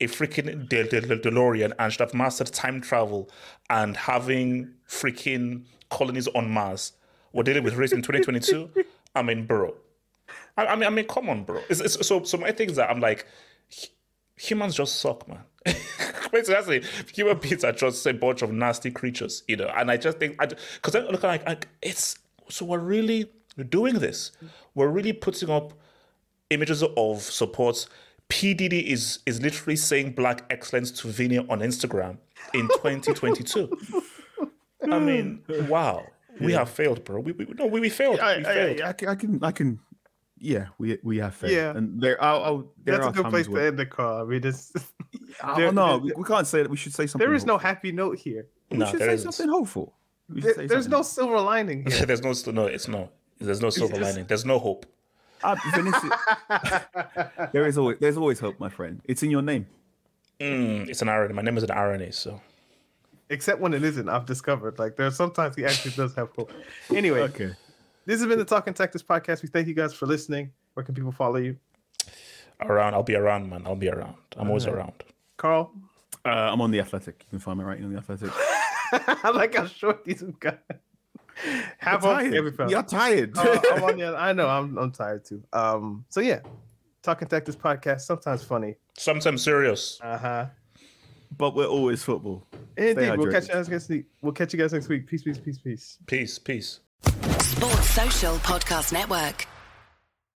[SPEAKER 2] a freaking De- De- De- DeLorean, and should have mastered time travel and having freaking colonies on Mars. We're dealing with race in 2022. I mean, bro. I, I mean, I mean, come on, bro. It's, it's, so, so my thing is that I'm like, humans just suck, man. Basically, human beings are just a bunch of nasty creatures, you know. And I just think, because I look like, like it's so we're really doing this. We're really putting up images of support. PDD is is literally saying black excellence to Vinny on Instagram in 2022. I mean, wow. We have failed, bro. We, we no, we, we failed.
[SPEAKER 3] I,
[SPEAKER 2] we
[SPEAKER 3] I,
[SPEAKER 2] failed.
[SPEAKER 3] I, I can, I can, I can. Yeah, we we have failed.
[SPEAKER 1] Yeah.
[SPEAKER 3] and there, I'll, I'll, there
[SPEAKER 1] that's
[SPEAKER 3] are
[SPEAKER 1] a good
[SPEAKER 3] times
[SPEAKER 1] place to end the call We just, it's there-
[SPEAKER 3] no,
[SPEAKER 1] there-
[SPEAKER 3] we, we can't say that. We should say something.
[SPEAKER 1] there is no happy note here
[SPEAKER 3] We
[SPEAKER 2] No,
[SPEAKER 3] should say
[SPEAKER 2] isn't.
[SPEAKER 3] something hopeful.
[SPEAKER 1] There-
[SPEAKER 3] say
[SPEAKER 1] there's no silver lining here
[SPEAKER 2] There's no, no, it's no. There's no silver
[SPEAKER 1] just-
[SPEAKER 2] lining. There's no hope.
[SPEAKER 3] Uh, Vinicius, there is always there's always hope, my friend. It's in your name.
[SPEAKER 2] Mm, it's an irony. My name is an irony, so
[SPEAKER 1] except when it isn't. I've discovered like there are sometimes he actually does have hope. Anyway,
[SPEAKER 3] Okay.
[SPEAKER 1] this has been the Talking Tactics podcast. We thank you guys for listening. Where can people follow you,
[SPEAKER 2] around. I'll be around, man. I'll be around. I'm always around.
[SPEAKER 1] Carl?
[SPEAKER 3] Uh, I'm on the Athletic. You can find me right on the Athletic.
[SPEAKER 1] I like how short these guys. Have
[SPEAKER 3] You're
[SPEAKER 1] off
[SPEAKER 3] tired.
[SPEAKER 1] every.
[SPEAKER 3] You're tired.
[SPEAKER 1] Uh, I'm on the, I know I'm I'm tired too. Um. So yeah, Talking Tactics podcast sometimes funny.
[SPEAKER 2] Sometimes serious.
[SPEAKER 1] Uh huh.
[SPEAKER 3] But we're always football.
[SPEAKER 1] Indeed. We'll catch you guys next week. We'll catch you guys next week. Peace, peace, peace, peace.
[SPEAKER 2] Peace, peace.
[SPEAKER 12] Sports Social Podcast Network.